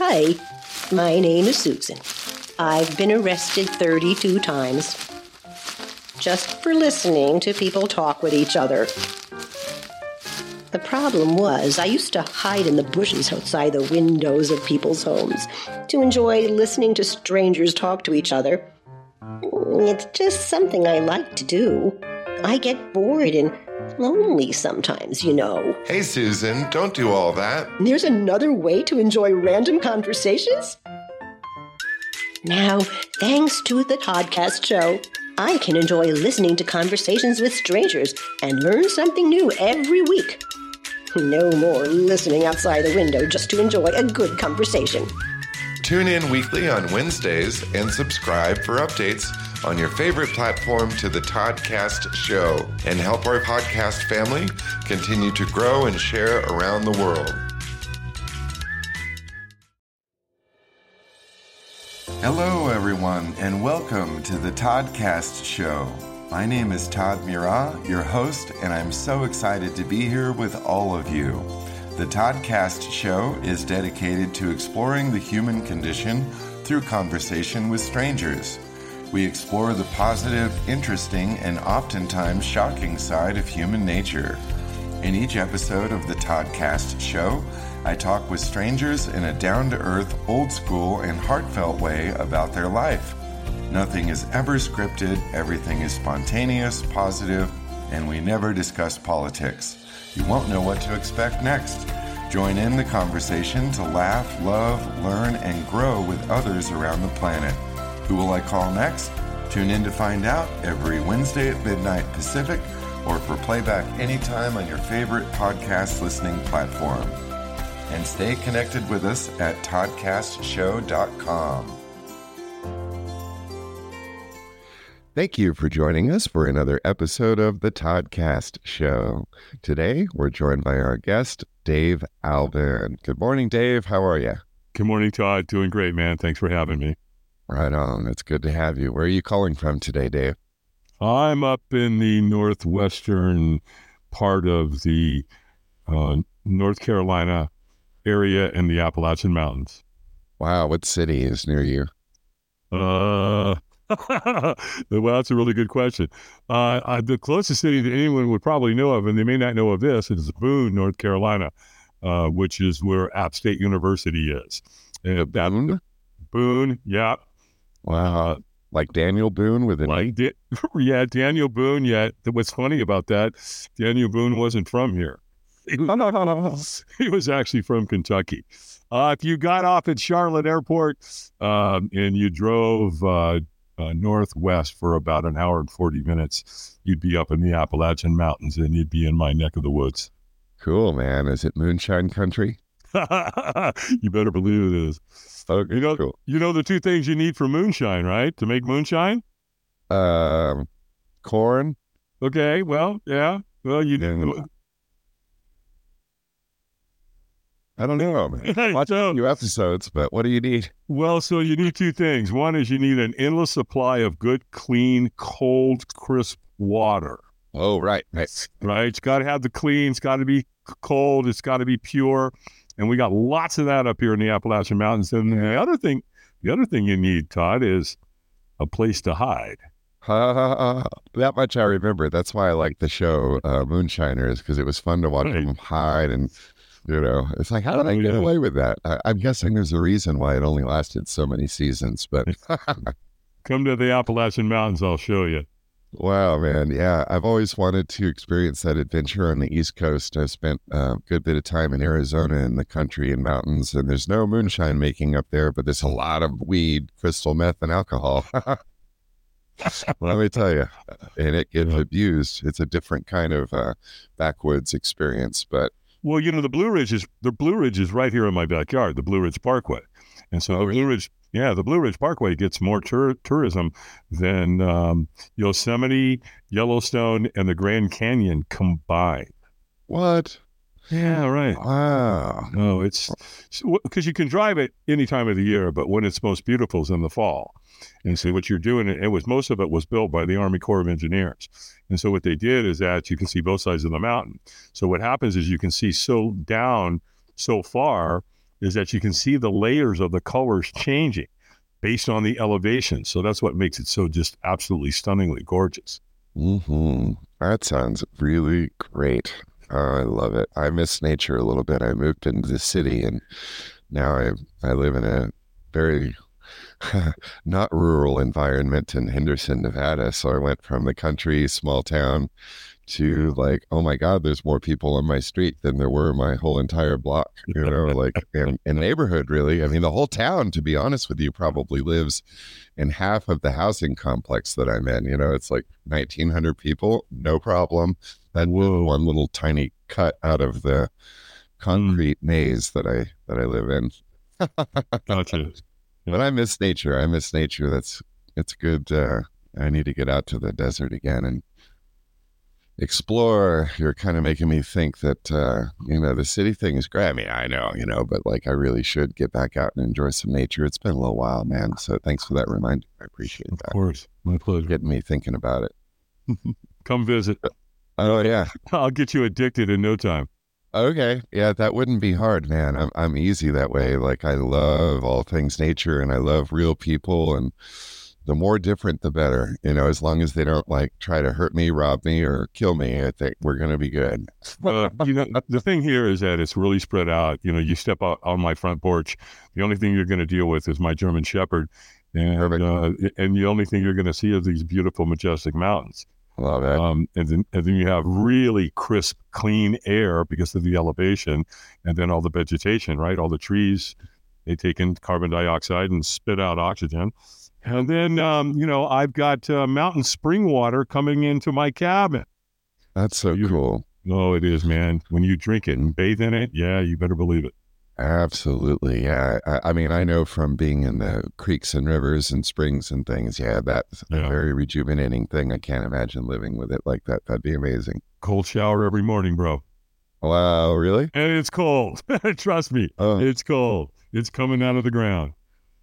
Hi, my name is Susan. I've been arrested 32 times just for listening to people talk with each other. The problem was, I used to hide in the bushes outside the windows of people's homes to enjoy listening to strangers talk to each other. It's just something I like to do. I get bored and lonely sometimes, you know. Hey, Susan, don't do all that. There's another way to enjoy random conversations? Now, thanks to the podcast show, I can enjoy listening to conversations with strangers and learn something new every week. No more listening outside the window just to enjoy a good conversation. Tune in weekly on Wednesdays and subscribe for updates on your favorite platform to the Toddcast show and help our podcast family continue to grow and share around the world. Hello, everyone, and welcome to the Toddcast show. My name is Todd Murat, your host, and I'm so excited to be here with all of you. The Toddcast show is dedicated to exploring the human condition through conversation with strangers. We explore the positive, interesting, and oftentimes shocking side of human nature. In each episode of the Toddcast show, I talk with strangers in a down to earth, old school, and heartfelt way about their life. Nothing is ever scripted, everything is spontaneous, positive, and we never discuss politics. You won't know what to expect next. Join in the conversation to laugh, love, learn, and grow with others around the planet. Who will I call next? Tune in to find out every Wednesday at midnight Pacific or for playback anytime on your favorite podcast listening platform. And stay connected with us at toddcastshow.com. Thank you for joining us for another episode of the Toddcast Show. Today, we're joined by our guest, Dave Albin. Good morning, Dave. How are you? Good morning, Todd. Doing great, man. Thanks for having me. Right on. It's good to have you. Where are you calling from today, Dave? I'm up in the northwestern part of the uh, North Carolina area in the Appalachian Mountains. Wow. What city is near you? Uh, well, that's a really good question. Uh, uh, the closest city that anyone would probably know of, and they may not know of this, is Boone, North Carolina, uh, which is where App State University is. Uh, Boone? Boone, yeah. Wow. Like Daniel Boone with an like da- yeah, Daniel Boone. Yeah, what's funny about that? Daniel Boone wasn't from here. No, no, no, no. He was actually from Kentucky. Uh, if you got off at Charlotte Airport um, and you drove uh, uh, northwest for about an hour and 40 minutes, you'd be up in the Appalachian Mountains and you'd be in my neck of the woods. Cool, man. Is it moonshine country? you better believe it is. Okay, You know, cool. you know the two things you need for moonshine, right? To make moonshine. Um, corn. Okay, well, yeah. Well, you Yeah. I don't know, man. Watch So- a few episodes, but what do you need? Well, so you need two things. One is you need an endless supply of good, clean, cold, crisp water. Oh, right, right. Right? It's got to have the clean. It's got to be cold. It's got to be pure. And we got lots of that up here in the Appalachian Mountains. And the other thing, the other thing you need, Todd, is a place to hide. that much I remember. That's why I like the show uh, Moonshiners because it was fun to watch Right. them hide and. You know, it's like, how did I get away with that? I, I'm guessing there's a reason why it only lasted so many seasons. But Come to the Appalachian Mountains. I'll show you. Wow, man. Yeah, I've always wanted to experience that adventure on the East Coast. I've spent a good bit of time in Arizona in the country and mountains, and there's no moonshine making up there, but there's a lot of weed, crystal meth, and alcohol. Let me tell you, and it gets abused. It's a different kind of uh, backwoods experience, but Well, you know, the Blue Ridge is the Blue Ridge is right here in my backyard, the Blue Ridge Parkway, and so Blue Ridge, yeah, the Blue Ridge Parkway gets more tour- tourism than um, Yosemite, Yellowstone, and the Grand Canyon combined. what? Yeah, right. Wow. No, it's because you can drive it any time of the year, but when it's most beautiful is in the fall. And so what you're doing, it was most of it was built by the Army Corps of Engineers. And so what they did is that you can see both sides of the mountain. So what happens is you can see so down so far is that you can see the layers of the colors changing based on the elevation. So that's what makes it so just absolutely stunningly gorgeous. hmm That sounds really great. Oh, I love it. I miss nature a little bit. I moved into the city and now I I live in a very not rural environment in Henderson, Nevada. So I went from the country, small town, to like, oh my God, there's more people on my street than there were my whole entire block, you know, like in, in neighborhood, really. I mean, the whole town, to be honest with you, probably lives in half of the housing complex that I'm in. You know, it's like 1,900 people, no problem. That one little tiny cut out of the concrete maze that I that I live in. Gotcha. But I miss nature. I miss nature. That's it's good. Uh, I need to get out to the desert again and explore. You're kind of making me think that uh, you know the city thing is great. I mean, I know, you know, but like I really should get back out and enjoy some nature. It's been a little while, man. So thanks for that reminder. I appreciate Of that. Of course. My pleasure. Getting me thinking about it. Come visit. Oh yeah. I'll get you addicted in no time. Okay. Yeah, that wouldn't be hard, man. I'm I'm easy that way. Like I love all things nature and I love real people and the more different the better. You know, as long as they don't like try to hurt me, rob me, or kill me, I think we're gonna be good. Uh, you know, the thing here is that it's really spread out. You know, you step out on my front porch, the only thing you're going to deal with is my German Shepherd, and Perfect. uh, and the only thing you're going to see are these beautiful, majestic mountains. Love it. Um, and then and then you have really crisp, clean air because of the elevation, and then all the vegetation, right? All the trees, they take in carbon dioxide and spit out oxygen. And then, um, you know, I've got uh, mountain spring water coming into my cabin. That's so you- cool. Oh, it is, man. When you drink it and bathe in it, yeah, you better believe it. Absolutely. Yeah. I, I mean, I know from being in the creeks and rivers and springs and things. Yeah, that's a very rejuvenating thing. I can't imagine living with it like that. That'd be amazing. Cold shower every morning, bro. Wow. Really? And it's cold. Trust me, Oh, it's cold. It's coming out of the ground.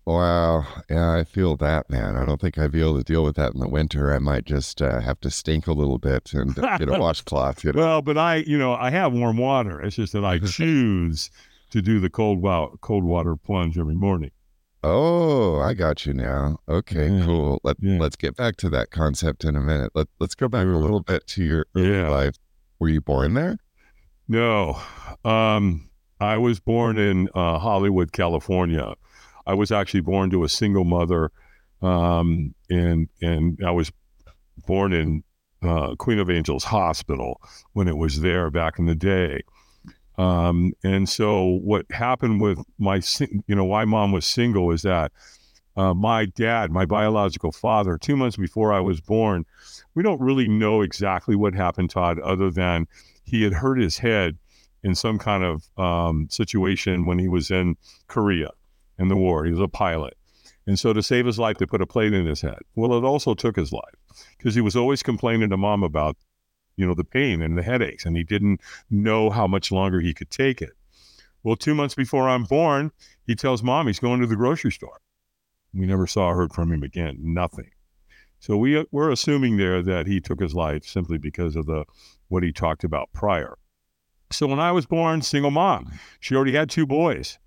Wow. Yeah, I feel that, man. I don't think I'd be able to deal with that in the winter. I might just uh, have to stink a little bit and get a washcloth. You know? Well, but I, you know, I have warm water. It's just that I choose to do the cold wa- cold water plunge every morning. Oh, I got you now. Okay, Yeah. cool. Let, Yeah. Let's get back to that concept in a minute. Let, let's go back a little bit to your early Yeah. life. Were you born there? No, um, I was born in uh, Hollywood, California. I was actually born to a single mother, um, and and I was born in uh, Queen of Angels Hospital when it was there back in the day. Um, and so what happened with my, you know, why mom was single is that uh, my dad, my biological father, two months before I was born, we don't really know exactly what happened, Todd, other than he had hurt his head in some kind of um, situation when he was in Korea in the war. He was a pilot. And so to save his life, they put a plate in his head. Well, it also took his life because he was always complaining to mom about, you know, the pain and the headaches, and he didn't know how much longer he could take it. Well, two months before I'm born, he tells mom he's going to the grocery store. We never saw or heard from him again. Nothing. So we uh, we're assuming there that he took his life simply because of the what he talked about prior. So when I was born, single mom, she already had two boys.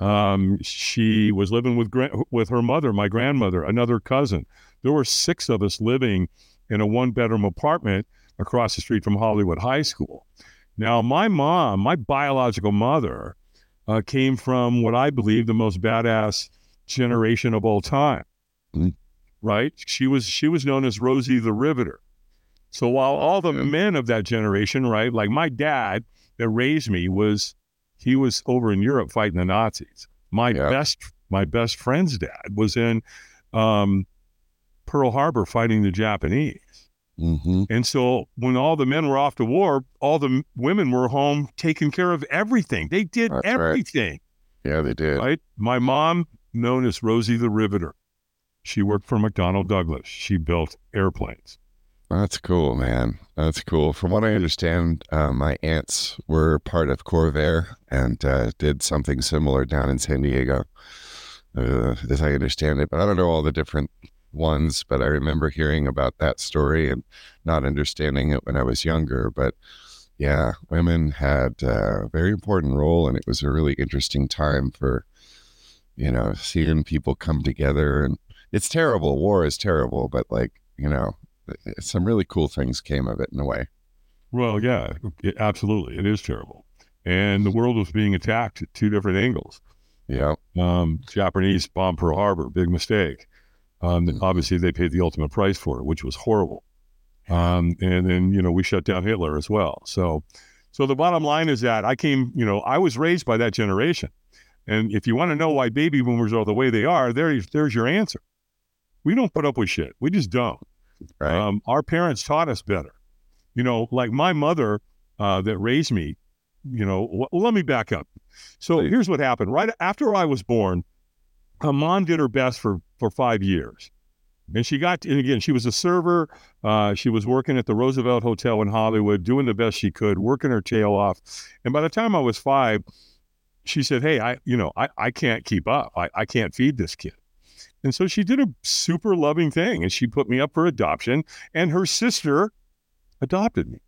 Um, she was living with with her mother, my grandmother, another cousin. There were six of us living in a one bedroom apartment across the street from Hollywood High School. Now, my mom, my biological mother, uh, came from what I believe the most badass generation of all time. Mm. Right? She was she was known as Rosie the Riveter. So while all the men of that generation, right, like my dad that raised me was he was over in Europe fighting the Nazis. My Yeah. best my best friend's dad was in um, Pearl Harbor fighting the Japanese. Mm-hmm. And so when all the men were off to war, all the women were home taking care of everything. They did That's right. everything, Yeah, they did. right? My mom, known as Rosie the Riveter, she worked for McDonnell Douglas. She built airplanes. That's cool, man. That's cool. From what I understand, uh, my aunts were part of Convair and uh, did something similar down in San Diego, uh, as I understand it. But I don't know all the different ones, but I remember hearing about that story and not understanding it when I was younger. But Yeah, women had a very important role, and it was a really interesting time for, you know, seeing people come together. And it's terrible. War is terrible, but like, you know, some really cool things came of it in a way. Well, yeah, it, absolutely. It is terrible. And the world was being attacked at two different angles. Yeah. Um, Japanese bomb Pearl Harbor, big mistake. Um, Mhm. Obviously, they paid the ultimate price for it, which was horrible. Um, and then, you know, we shut down Hitler as well. So, so the bottom line is that I came, you know, I was raised by that generation. And if you want to know why baby boomers are the way they are, there's there's your answer. We don't put up with shit. We just don't. Right. Um, our parents taught us better. You know, like my mother uh, that raised me, you know, well, let me back up. So Please. here's what happened. Right after I was born, my mom did her best for, for five years. And she got, and again, she was a server. Uh, she was working at the Roosevelt Hotel in Hollywood, doing the best she could, working her tail off. And by the time I was five, she said, Hey, I, you know, I, I can't keep up. I, I can't feed this kid. And so she did a super loving thing and she put me up for adoption and her sister adopted me.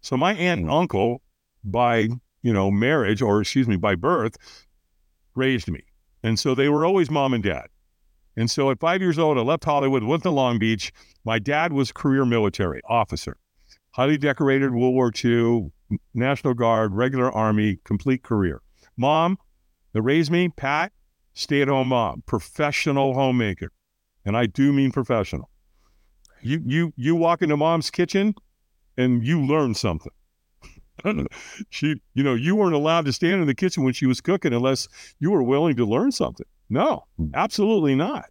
So my aunt and hmm. uncle by, you know, marriage or excuse me, by birth raised me. And so they were always mom and dad. And so at 5 years old I left Hollywood, went to Long Beach. My dad was career military officer. Highly decorated World War II, National Guard, regular army, complete career. Mom that raised me, Pat, stay at home mom, professional homemaker. And I do mean professional. You you you walk into mom's kitchen and you learn something. she, you know, you weren't allowed to stand in the kitchen when she was cooking unless you were willing to learn something. No, absolutely not.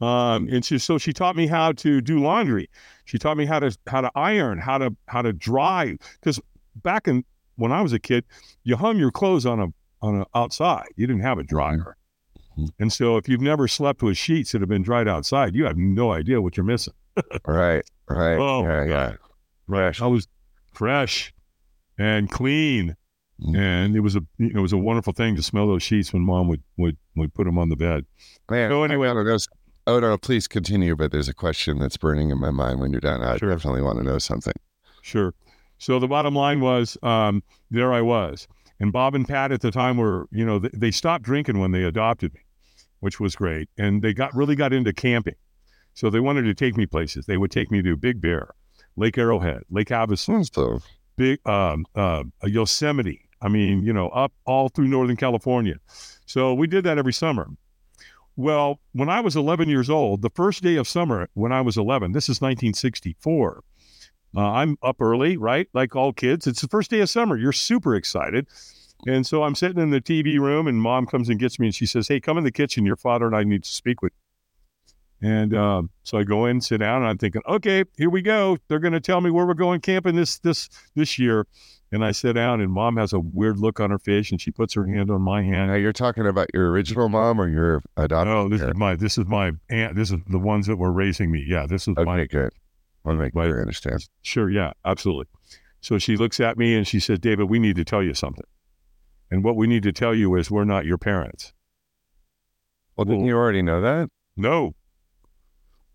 Um, and she, so she taught me how to do laundry. She taught me how to how to iron, how to how to dry. Because back in when I was a kid, you hung your clothes on a on a outside. You didn't have a dryer. Mhm. And so if you've never slept with sheets that have been dried outside, you have no idea what you're missing. right. Right. Oh, yeah. Yeah. Fresh. I was fresh and clean. Mhm. And it was a it was a wonderful thing to smell those sheets when mom would would, would put them on the bed. Man, So anyway- I gotta know oh no, please continue. But there's a question that's burning in my mind when you're done. I Sure. definitely want to know something. Sure. So the bottom line was, um, there I was, and Bob and Pat at the time were, you know, they, stopped drinking when they adopted me, which was great, and they got really got into camping. So they wanted to take me places. They would take me to Big Bear, Lake Arrowhead, Lake Havasu, So big um, uh, Yosemite. I mean, you know, up all through Northern California. So we did that every summer. Well, when I was 11 years old, the first day of summer when I was 11, this is 1964. Uh, I'm up early, right? Like all kids. It's the first day of summer. You're super excited. And so I'm sitting in the TV room, and mom comes and gets me, and she says, Hey, come in the kitchen. Your father and I need to speak with you. And um, so I go in, sit down, and I'm thinking, okay, here we go. They're going to tell me where we're going camping this this this year. And I sit down, and mom has a weird look on her face, and she puts her hand on my hand. now you're talking about your original mom or your adopted? Oh, this is my this is my aunt. This is the ones that were raising me. Yeah, this is Okay, my good. Want to make I understand. Sure, yeah, absolutely. So she looks at me and she says, David, we need to tell you something. And what we need to tell you is we're not your parents. Well, didn't Well- you already know that? No,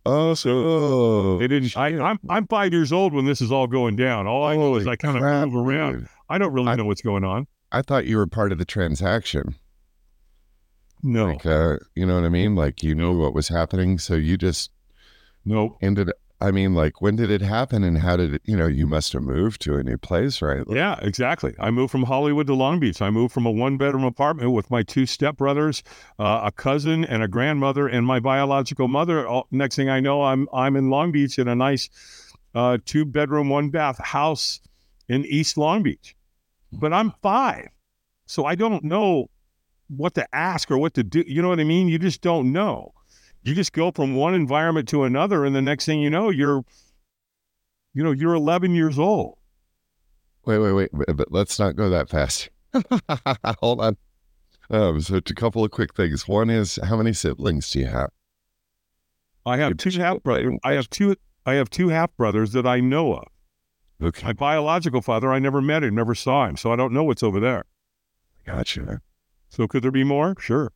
Oh, so they didn't. I, I'm I'm five years old when this is all going down. All I know is I kind of move around. dude. I don't really I- know what's going on. I thought you were part of the transaction. No, Like, uh, you know what I mean? Like you knew what was happening, so you just no. ended. I mean, like when did it happen, and how did it? You know, you must have moved to a new place, right? Yeah, exactly. I moved from Hollywood to Long Beach. I moved from a one bedroom apartment with my two stepbrothers, uh, a cousin, and a grandmother, and my biological mother. All, next thing I know, I'm I'm in Long Beach in a nice uh, two bedroom, one bath house in East Long Beach. But I'm five, so I don't know what to ask or what to do. You know what I mean? You just don't know. You just go from one environment to another, and the next thing you know, you're, you know, you're 11 years old. Wait, wait, wait. But, let's not go that fast. Hold on. Um, so, a couple of quick things. One is, how many siblings do you have? I have two half brothers. I have two. I have two half brothers that I know of. Okay, My biological father, I never met him, never saw him, so I don't know what's over there. gotcha. So could there be more? Sure.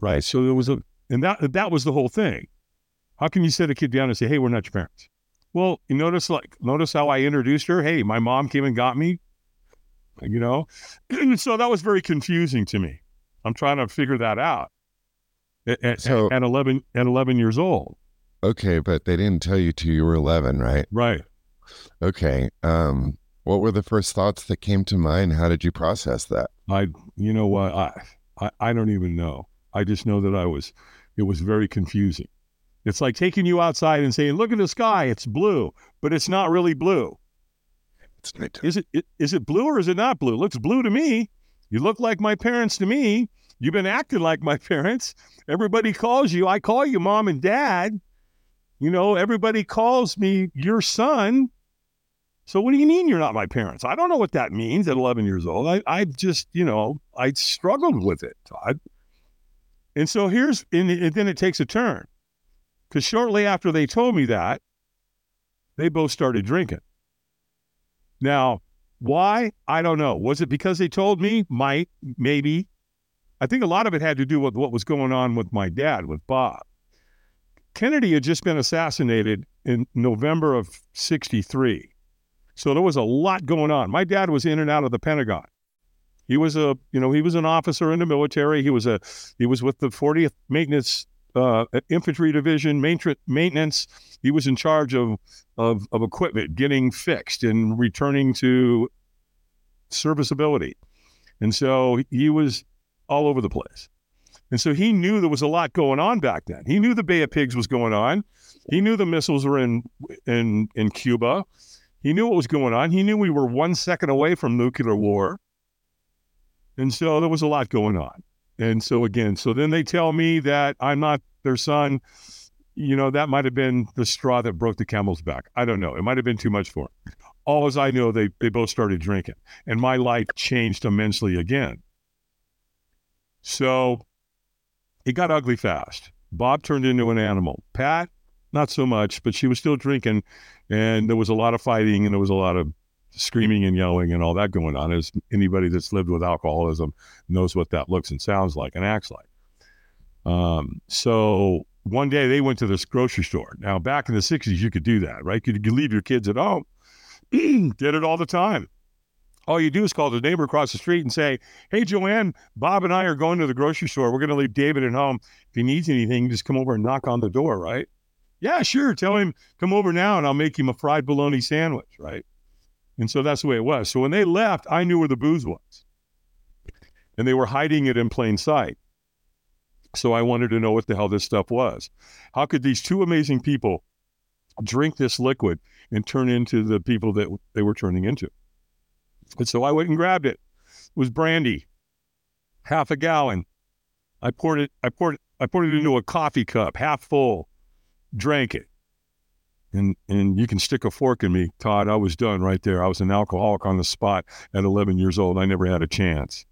Right. So there was a, and that that was the whole thing. How can you sit a kid down and say, "Hey, we're not your parents"? Well, you notice like notice how I introduced her. Hey, my mom came and got me. You know, so that was very confusing to me. I'm trying to figure that out at, So- at 11 at 11 years old. Okay, but they didn't tell you till you were 11, right? Right. Okay. Um, what were the first thoughts that came to mind? How did you process that? I, you know what? I, I, I don't even know. I just know that I was, it was very confusing. It's like taking you outside and saying, "Look at the sky; it's blue, but it's not really blue. It's nighttime. Is it? it is it blue or is it not blue? It looks blue to me. You look like my parents to me. You've been acting like my parents. Everybody calls you. I call you mom and dad. You know, everybody calls me your son. So what do you mean you're not my parents? I don't know what that means at 11 years old. I, I just, you know, I struggled with it, Todd. And so here's, and, then it takes a turn. Because shortly after they told me that, they both started drinking. Now, why? I don't know. Was it because they told me? Might, maybe. I think a lot of it had to do with what was going on with my dad, with Bob. Kennedy had just been assassinated in November of 63. So there was a lot going on. My dad was in and out of the Pentagon. He was a, you know, he was an officer in the military. He was a, he was with the 40th Maintenance uh, Infantry Division maintenance. He was in charge of, of of equipment getting fixed and returning to serviceability, and so he was all over the place. And so he knew there was a lot going on back then. He knew the Bay of Pigs was going on. He knew the missiles were in in in Cuba. He knew what was going on. He knew we were one second away from nuclear war. And so there was a lot going on. And so again, so then they tell me that I'm not their son. You know, that might have been the straw that broke the camel's back. I don't know. It might have been too much for him. All as I know, they they both started drinking. And my life changed immensely again. So it got ugly fast. Bob turned into an animal. Pat, not so much, but she was still drinking, and there was a lot of fighting, and there was a lot of screaming and yelling and all that going on. As anybody that's lived with alcoholism knows what that looks and sounds like and acts like. Um, so one day they went to this grocery store. Now, back in the 60s, you could do that, right? You could leave your kids at home. Did it all the time. All you do is call the neighbor across the street and say, Hey, Joanne, Bob and I are going to the grocery store. We're going to leave David at home. If he needs anything, just come over and knock on the door, right? Yeah, sure. Tell him, come over now and I'll make him a fried bologna sandwich, right? And so that's the way it was. So when they left, I knew where the booze was. And they were hiding it in plain sight. So I wanted to know what the hell this stuff was. How could these two amazing people drink this liquid and turn into the people that they were turning into? And so I went and grabbed it. It was brandy, half a gallon. I poured it, I poured it, I poured it into a coffee cup, half full, drank it. And and you can stick a fork in me, Todd. I was done right there. I was an alcoholic on the spot at 11 years old. I never had a chance.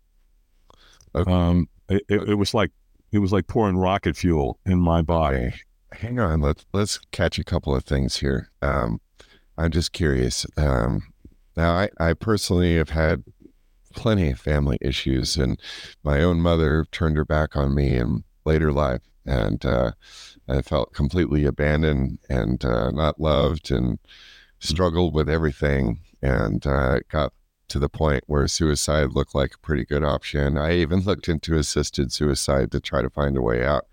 Okay. Um, it, it, it was like it was like pouring rocket fuel in my body. Hang on. Let's let's catch a couple of things here. Um, I'm just curious. Um, now, I, I personally have had plenty of family issues, and my own mother turned her back on me in later life, and uh, I felt completely abandoned and uh, not loved, and struggled with everything, and uh, got to the point where suicide looked like a pretty good option. I even looked into assisted suicide to try to find a way out.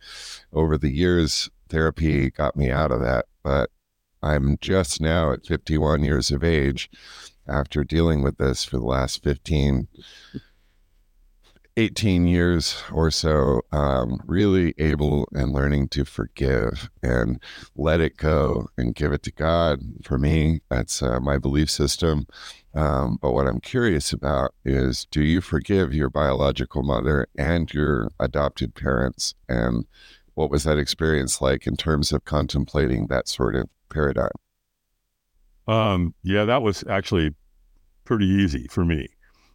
Over the years, therapy got me out of that, but I'm just now at 51 years of age after dealing with this for the last 15 18 years or so um, really able and learning to forgive and let it go and give it to god. For me that's uh, my belief system. Um, but what i'm curious about is do you forgive your biological mother and your adopted parents? And what was that experience like in terms of contemplating that sort of paradigm? Um, yeah, that was actually pretty easy for me.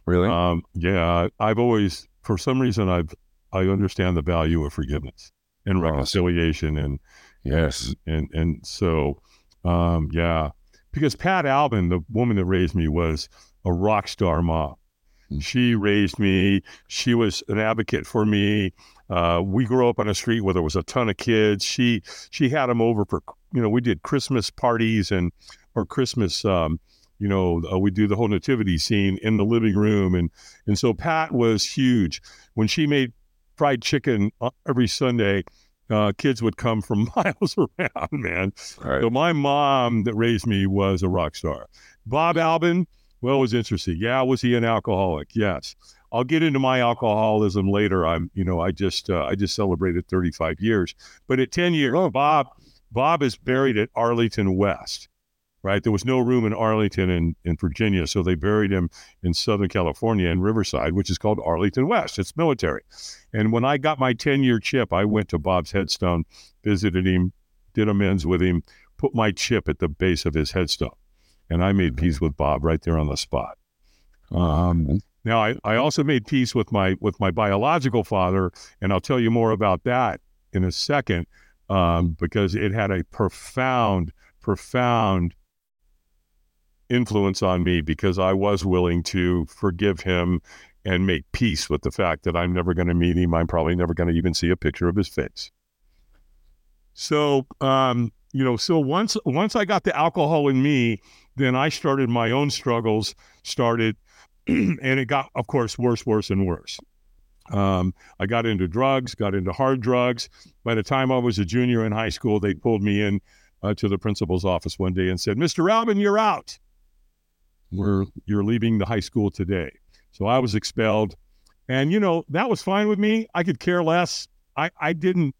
really? Um, yeah, I've always, for some reason, I've I understand the value of forgiveness and reconciliation, and yes and and so, um, yeah, because Pat Albin, the woman that raised me, was a rock star mom. She raised me. She was an advocate for me. Uh, we grew up on a street where there was a ton of kids. She she had them over for you know we did Christmas parties and or Christmas um, you know uh, we do the whole nativity scene in the living room and and so Pat was huge when she made fried chicken uh, every Sunday. Uh, kids would come from miles around, man. Right. So my mom that raised me was a rock star. Bob Albin, well, it was interesting. Yeah, was he an alcoholic? Yes. I'll get into my alcoholism later. I'm, you know, I just uh, I just celebrated 35 years, but at 10 years, oh, Bob Bob is buried at Arlington West. Right, there was no room in Arlington in, in Virginia, so they buried him in Southern California in Riverside, which is called Arlington West. It's military. And when I got my 10 year chip, I went to Bob's headstone, visited him, did amends with him, put my chip at the base of his headstone. And I made peace with Bob right there on the spot. Um, now I, I also made peace with my with my biological father, and I'll tell you more about that in a second, um, because it had a profound, profound influence on me because I was willing to forgive him and make peace with the fact that I'm never going to meet him. I'm probably never going to even see a picture of his face. So, um, you know, so once once I got the alcohol in me, then I started my own struggles. Started, and it got, of course, worse, worse, and worse. Um, I got into drugs, got into hard drugs. By the time I was a junior in high school, they pulled me in uh, to the principal's office one day and said, "Mr. Albin, you're out. We're you're leaving the high school today." So I was expelled. And, you know, that was fine with me. I could care less. I, I didn't,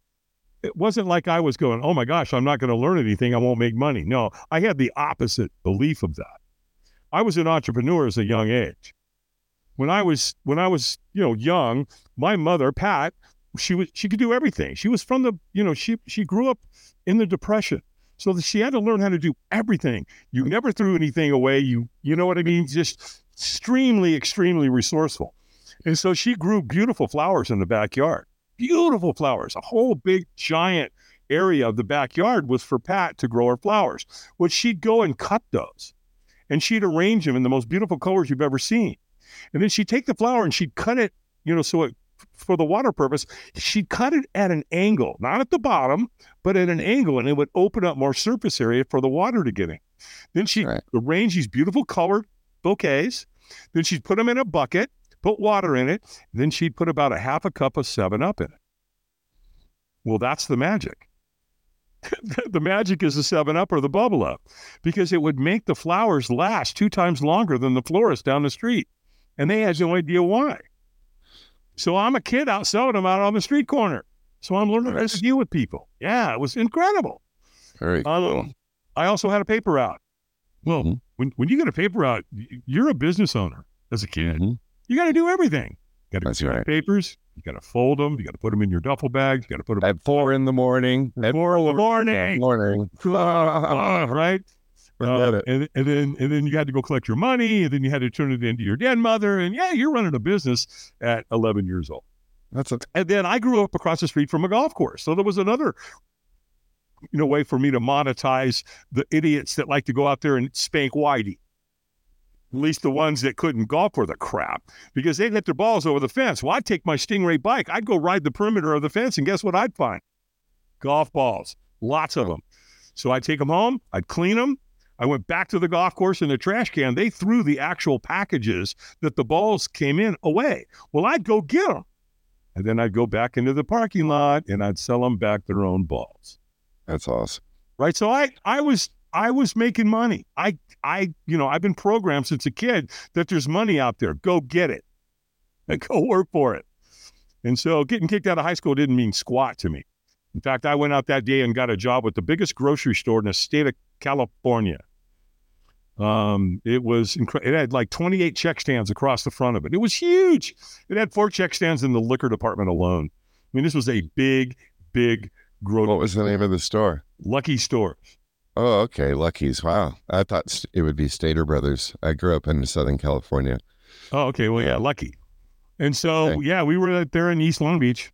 it wasn't like I was going, oh my gosh, I'm not going to learn anything. I won't make money. No, I had the opposite belief of that. I was an entrepreneur as a young age. When I was, when I was, you know, young, my mother, Pat, she was, she could do everything. She was from the, you know, she, she grew up in the depression. So she had to learn how to do everything. You never threw anything away. You, you know what I mean? Just extremely, extremely resourceful. And so she grew beautiful flowers in the backyard, beautiful flowers. A whole big, giant area of the backyard was for Pat to grow her flowers, which she'd go and cut those and she'd arrange them in the most beautiful colors you've ever seen. And then she'd take the flower and she'd cut it, you know, so it, for the water purpose, she'd cut it at an angle, not at the bottom, but at an mm. angle, and it would open up more surface area for the water to get in. Then she'd right. arrange these beautiful colored bouquets. Then she'd put them in a bucket, put water in it. Then she'd put about a half a cup of 7 Up in it. Well, that's the magic. the magic is the 7 Up or the Bubble Up because it would make the flowers last two times longer than the florist down the street. And they had no idea why. So I'm a kid out selling them out on the street corner. So I'm learning nice. how to deal with people. Yeah, it was incredible. Very um, cool. I also had a paper out. Well, mm-hmm. when, when you get a paper out, you're a business owner as a kid. Mm-hmm. You got to do everything. You got to get right. papers. You got to fold them. You got to put them in your duffel bag. You got to put them at four in the morning. At four in the morning. Morning. right. Uh, and, and then and then you had to go collect your money, and then you had to turn it into your dead mother, and yeah, you're running a business at 11 years old. That's a and then I grew up across the street from a golf course, so there was another you know way for me to monetize the idiots that like to go out there and spank whitey. At least the ones that couldn't golf for the crap because they'd hit their balls over the fence. Well, I'd take my Stingray bike, I'd go ride the perimeter of the fence, and guess what I'd find? Golf balls, lots of them. So I'd take them home, I'd clean them. I went back to the golf course in the trash can. They threw the actual packages that the balls came in away. Well, I'd go get them. And then I'd go back into the parking lot and I'd sell them back their own balls. That's awesome. Right. So I, I was I was making money. I I you know, I've been programmed since a kid that there's money out there. Go get it. And go work for it. And so getting kicked out of high school didn't mean squat to me. In fact, I went out that day and got a job with the biggest grocery store in the state of California. Um, it was incredible. It had like 28 check stands across the front of it. It was huge. It had four check stands in the liquor department alone. I mean, this was a big, big grocery. What was the name of the store? Lucky Store. Oh, okay. Lucky's. Wow. I thought it would be Stater Brothers. I grew up in Southern California. Oh, okay. Well, yeah, Lucky. And so, okay. yeah, we were there in East Long Beach.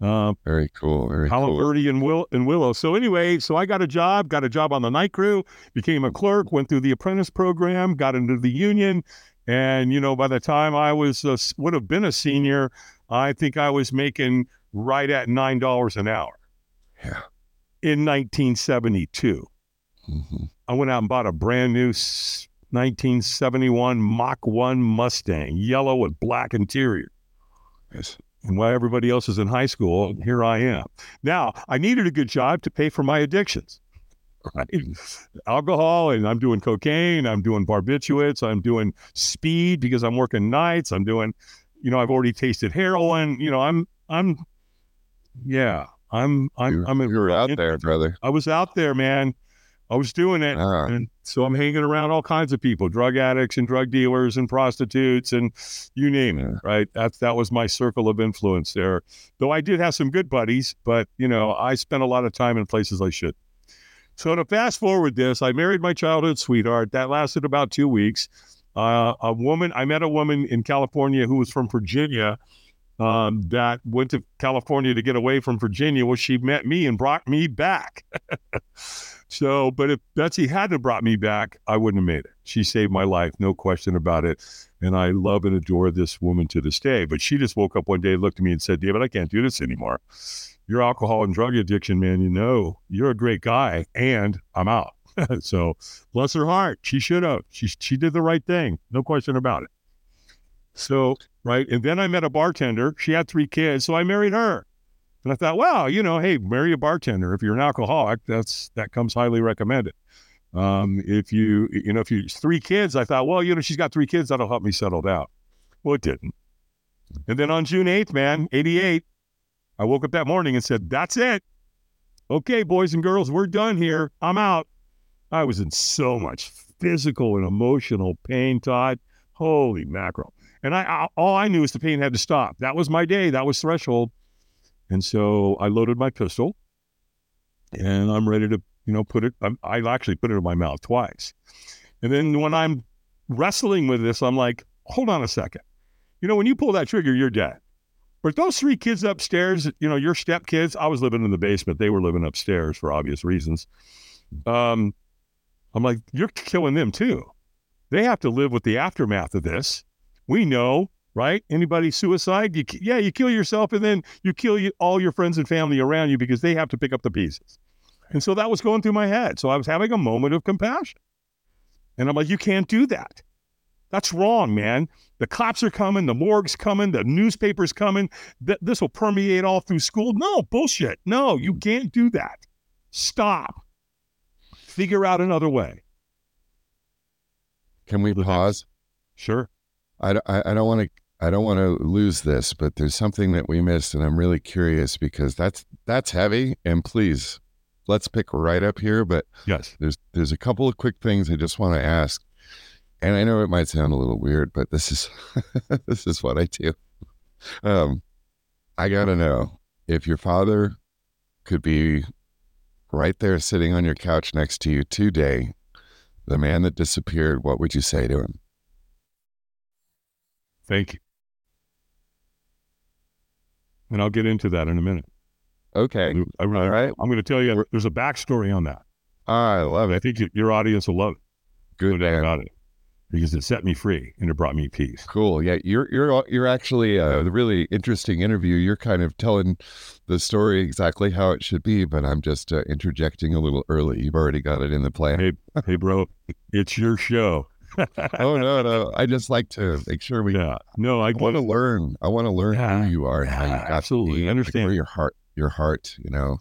Uh, very cool. Very Palo cool. And, Will, and Willow. So anyway, so I got a job, got a job on the night crew, became a clerk, went through the apprentice program, got into the union, And you know, by the time I was a, would have been a senior, I think I was making right at nine dollars an hour. Yeah. In 1972, hmm I went out and bought a brand new 1971 Mach 1 Mustang, yellow with black interior. Yes. And while everybody else is in high school, here I am. Now, I needed a good job to pay for my addictions. Right? Alcohol, and I'm doing cocaine, I'm doing barbiturates, I'm doing speed because I'm working nights, I'm doing, you know, I've already tasted heroin. You know, I'm, I'm, yeah, I'm, I'm, You, I'm, you were out in- there, brother. I was out there, man. I was doing it. Ah, And so I'm hanging around all kinds of people, drug addicts and drug dealers and prostitutes and you name it, right? That's that was my circle of influence there. Though I did have some good buddies, but you know, I spent a lot of time in places I should. So to fast forward this, I married my childhood sweetheart. That lasted about two weeks. Uh, a woman, I met a woman in California who was from Virginia um, that went to California to get away from Virginia. Well, she met me and brought me back. So, but if Betsy hadn't brought me back, I wouldn't have made it. She saved my life, no question about it. And I love and adore this woman to this day. But she just woke up one day, looked at me, and said, David, I can't do this anymore. Your alcohol and drug addiction, man, you know, you're a great guy, and I'm out. so, bless her heart. She should have. She, she did the right thing, no question about it. So, right. And then I met a bartender. She had three kids. So I married her. And I thought, wow, you know, hey, marry a bartender. If you're an alcoholic, that's that comes highly recommended. Um, if you, you know, if you three kids, I thought, well, you know, she's got three kids, that'll help me settle down. Well, it didn't. And then on June 8th, man, 88, I woke up that morning and said, that's it. Okay, boys and girls, we're done here. I'm out. I was in so much physical and emotional pain, Todd. Holy mackerel. And I, I all I knew is the pain had to stop. That was my day. That was threshold. And so I loaded my pistol and I'm ready to, you know, put it, I'm, I actually put it in my mouth twice. And then when I'm wrestling with this, I'm like, hold on a second. You know, when you pull that trigger, you're dead. But those three kids upstairs, you know, your stepkids, I was living in the basement. They were living upstairs for obvious reasons. Um, I'm like, you're killing them too. They have to live with the aftermath of this. We know right? Anybody suicide? You, yeah, you kill yourself and then you kill you, all your friends and family around you because they have to pick up the pieces. And so that was going through my head. So I was having a moment of compassion. And I'm like, you can't do that. That's wrong, man. The cops are coming, the morgue's coming, the newspaper's coming. Th- this will permeate all through school. No, bullshit. No, you can't do that. Stop. Figure out another way. Can we pause? Sure. I I don't want to I don't want to lose this, but there's something that we missed, and I'm really curious because that's that's heavy. And please, let's pick right up here. But Yes. there's there's a couple of quick things I just want to ask, and I know it might sound a little weird, but this is this is what I do. Um, I gotta know if your father could be right there sitting on your couch next to you today, the man that disappeared. What would you say to him? Thank you. And I'll get into that in a minute. Okay, I, all right. I'm going to tell you there's a backstory on that. I love it. I think your audience will love it. Good No about it. Because it set me free and it brought me peace. Cool. Yeah, you're you're you're actually a really interesting interview. You're kind of telling the story exactly how it should be, but I'm just uh, interjecting a little early. You've already got it in the plan. Hey, hey, bro, it's your show. Oh no, no. I just like to make sure we. Yeah. No, I I want to learn. I want to learn Yeah. who you are and how you got to absolutely. like, Understand. where your heart, your heart. You know.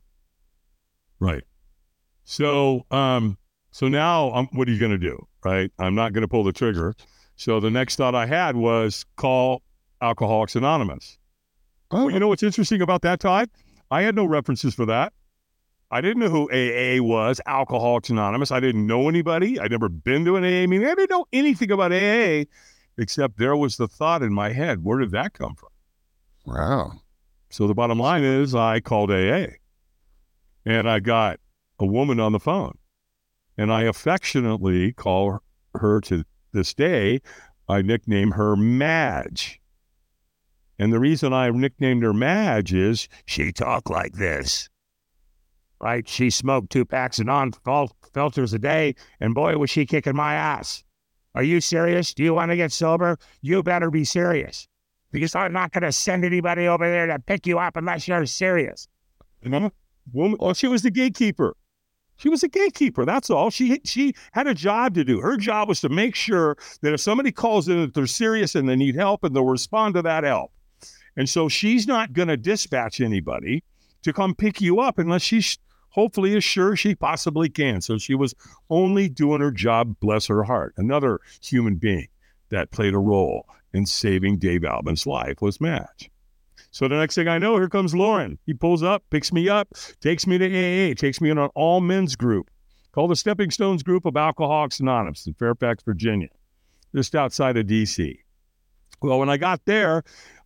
Right. So, um, so now, um, what are you going to do? Right. I'm not going to pull the trigger. So the next thought I had was call Alcoholics Anonymous. Oh, Well, you know what's interesting about that, Todd? I had no references for that. I didn't know who AA was, Alcoholics Anonymous. I didn't know anybody. I'd never been to an AA meeting. I didn't know anything about AA, except there was the thought in my head. Where did that come from? wow. So the bottom line is I called AA and I got a woman on the phone and I affectionately call her to this day. I nickname her Madge. And the reason I nicknamed her Madge is she talked like this. Right? She smoked two packs of non filters a day, and boy, was she kicking my ass. Are you serious? Do you want to get sober? You better be serious because I'm not going to send anybody over there to pick you up unless you're serious. You know, woman. Oh, she was the gatekeeper. She was a gatekeeper. That's all. She she had a job to do. Her job was to make sure that if somebody calls in that they're serious and they need help, and they'll respond to that help. And so she's not going to dispatch anybody to come pick you up unless she's hopefully as sure she possibly can. So she was only doing her job, bless her heart. Another human being that played a role in saving Dave Albin's life was Madge. So the next thing I know, here comes Lauren. He pulls up, picks me up, takes me to AA, takes me in an all men's group called the Stepping Stones Group of Alcoholics Anonymous in Fairfax, Virginia, just outside of DC. Well, when I got there,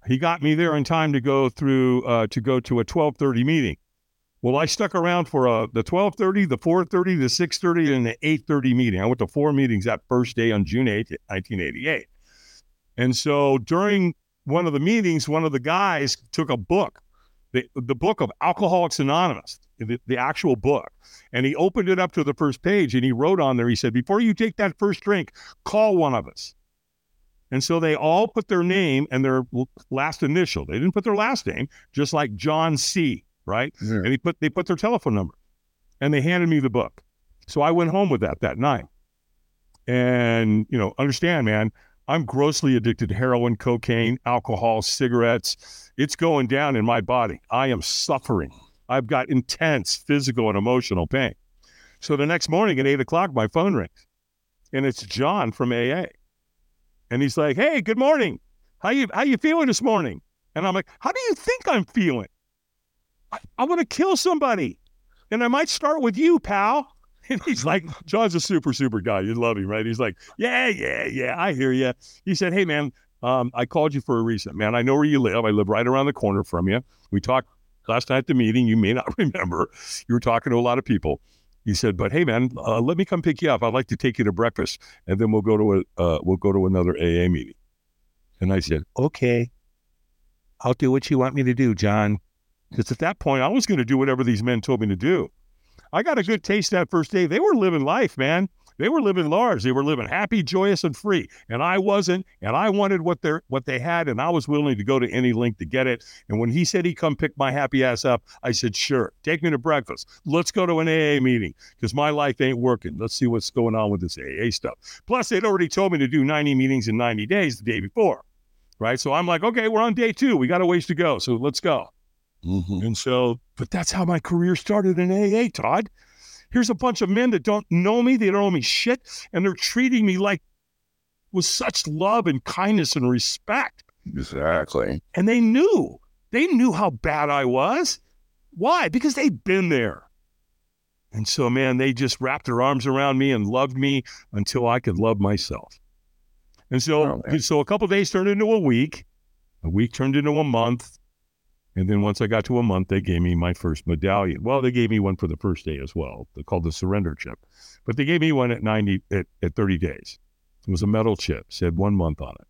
he got me there in time to go through uh, to go to a 12:30 meeting. Well, I stuck around for uh, the 12:30, the 4:30, the 6:30, and the 8:30 meeting. I went to four meetings that first day on June 8, 1988. And so during one of the meetings, one of the guys took a book, the, the book of Alcoholics Anonymous, the, the actual book, and he opened it up to the first page and he wrote on there, he said, Before you take that first drink, call one of us. And so they all put their name and their last initial. They didn't put their last name, just like John C right? Yeah. And he put they put their telephone number, and they handed me the book. So I went home with that that night, and you know, understand, man, I'm grossly addicted to heroin, cocaine, alcohol, cigarettes. It's going down in my body. I am suffering. I've got intense physical and emotional pain. So the next morning at eight o'clock, my phone rings, and it's John from AA, and he's like, "Hey, good morning. How you how you feeling this morning?" And I'm like, "How do you think I'm feeling?" I, I want to kill somebody. And I might start with you, pal. And he's like, John's a super, super guy. You love him, right? He's like, yeah, yeah, yeah, I hear you. He said, hey, man, um, I called you for a reason. Man, I know where you live. I live right around the corner from you. We talked last night at the meeting. You may not remember. You were talking to a lot of people. He said, "But hey, man, uh, let me come pick you up. I'd like to take you to breakfast, and then we'll go to a uh, we'll go to another AA meeting." And I said, "Okay, I'll do what you want me to do, John." Because at that point, I was going to do whatever these men told me to do. I got a good taste that first day. They were living life, man. They were living large. They were living happy, joyous, and free. And I wasn't. And I wanted what they what they had, and I was willing to go to any length to get it. And when he said he'd come pick my happy ass up, I said, "Sure, take me to breakfast. Let's go to an AA meeting because my life ain't working. Let's see what's going on with this AA stuff." Plus, they'd already told me to do 90 meetings in 90 days the day before, right? So I'm like, "Okay, we're on day two. We got a ways to go. So let's go." Mm-hmm. And so, but that's how my career started in AA, Todd. Here's a bunch of men that don't know me, they don't know me shit, and they're treating me like with such love and kindness and respect. Exactly. And they knew, they knew how bad I was. Why? Because they'd been there. And so, man, they just wrapped their arms around me and loved me until I could love myself. And so, oh, so a couple days turned into a week. A week turned into a month. And then once I got to a month, they gave me my first medallion. Well, they gave me one for the first day as well, called the surrender chip. But they gave me one at 90 at, at 30 days. It was a metal chip, said one month on it.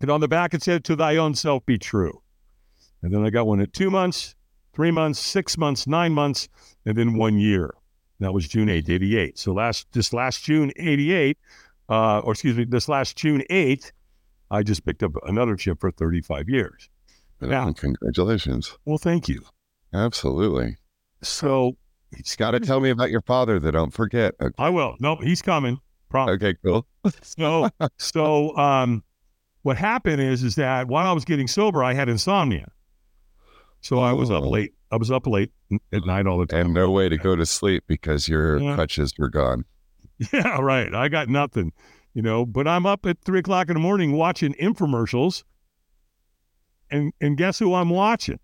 And on the back it said, To thy own self be true. And then I got one at two months, three months, six months, nine months, and then one year. That was June 8th, 88. So last this last June 88, uh, or excuse me, this last June 8th, I just picked up another chip for 35 years. Yeah. Congratulations. Well, thank you. Absolutely. So he's got to tell me about your father, though. Don't forget. Okay. I will. No, he's coming. Promise. Okay, cool. so, so um, what happened is, is that while I was getting sober, I had insomnia. So I was up oh. late. I was up late at night all the time. And no way to go to sleep because your yeah. crutches were gone. Yeah, right. I got nothing, you know. But I'm up at three o'clock in the morning watching infomercials and and guess who I'm watching?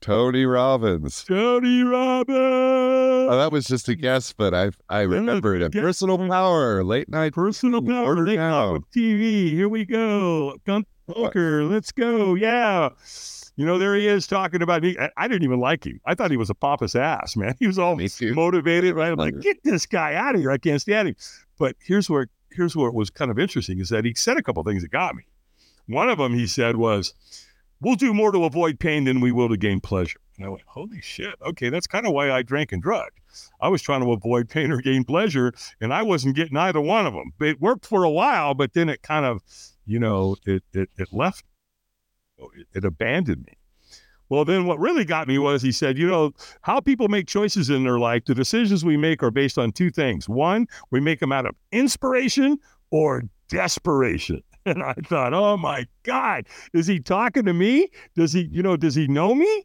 Tony Robbins. Tony Robbins. Oh, that was just a guess, but I I remember it. Personal Power, late night. Personal Power, late night TV. Here we go. Gun poker. Let's go. Yeah. You know, there he is talking about me. I, I, didn't even like him. I thought he was a pompous ass, man. He was all motivated, right? I'm like, get this guy out of here. I can't stand him. But here's where here's where it was kind of interesting is that he said a couple things that got me. One of them he said was, We'll do more to avoid pain than we will to gain pleasure. And I went, holy shit. Okay, that's kind of why I drank and drugged. I was trying to avoid pain or gain pleasure, and I wasn't getting either one of them. It worked for a while, but then it kind of, you know, it it, it left, it, it abandoned me. Well, then what really got me was he said, you know, how people make choices in their life, the decisions we make are based on two things. One, we make them out of inspiration or desperation. And I thought, oh my God, is he talking to me? Does he, you know, does he know me?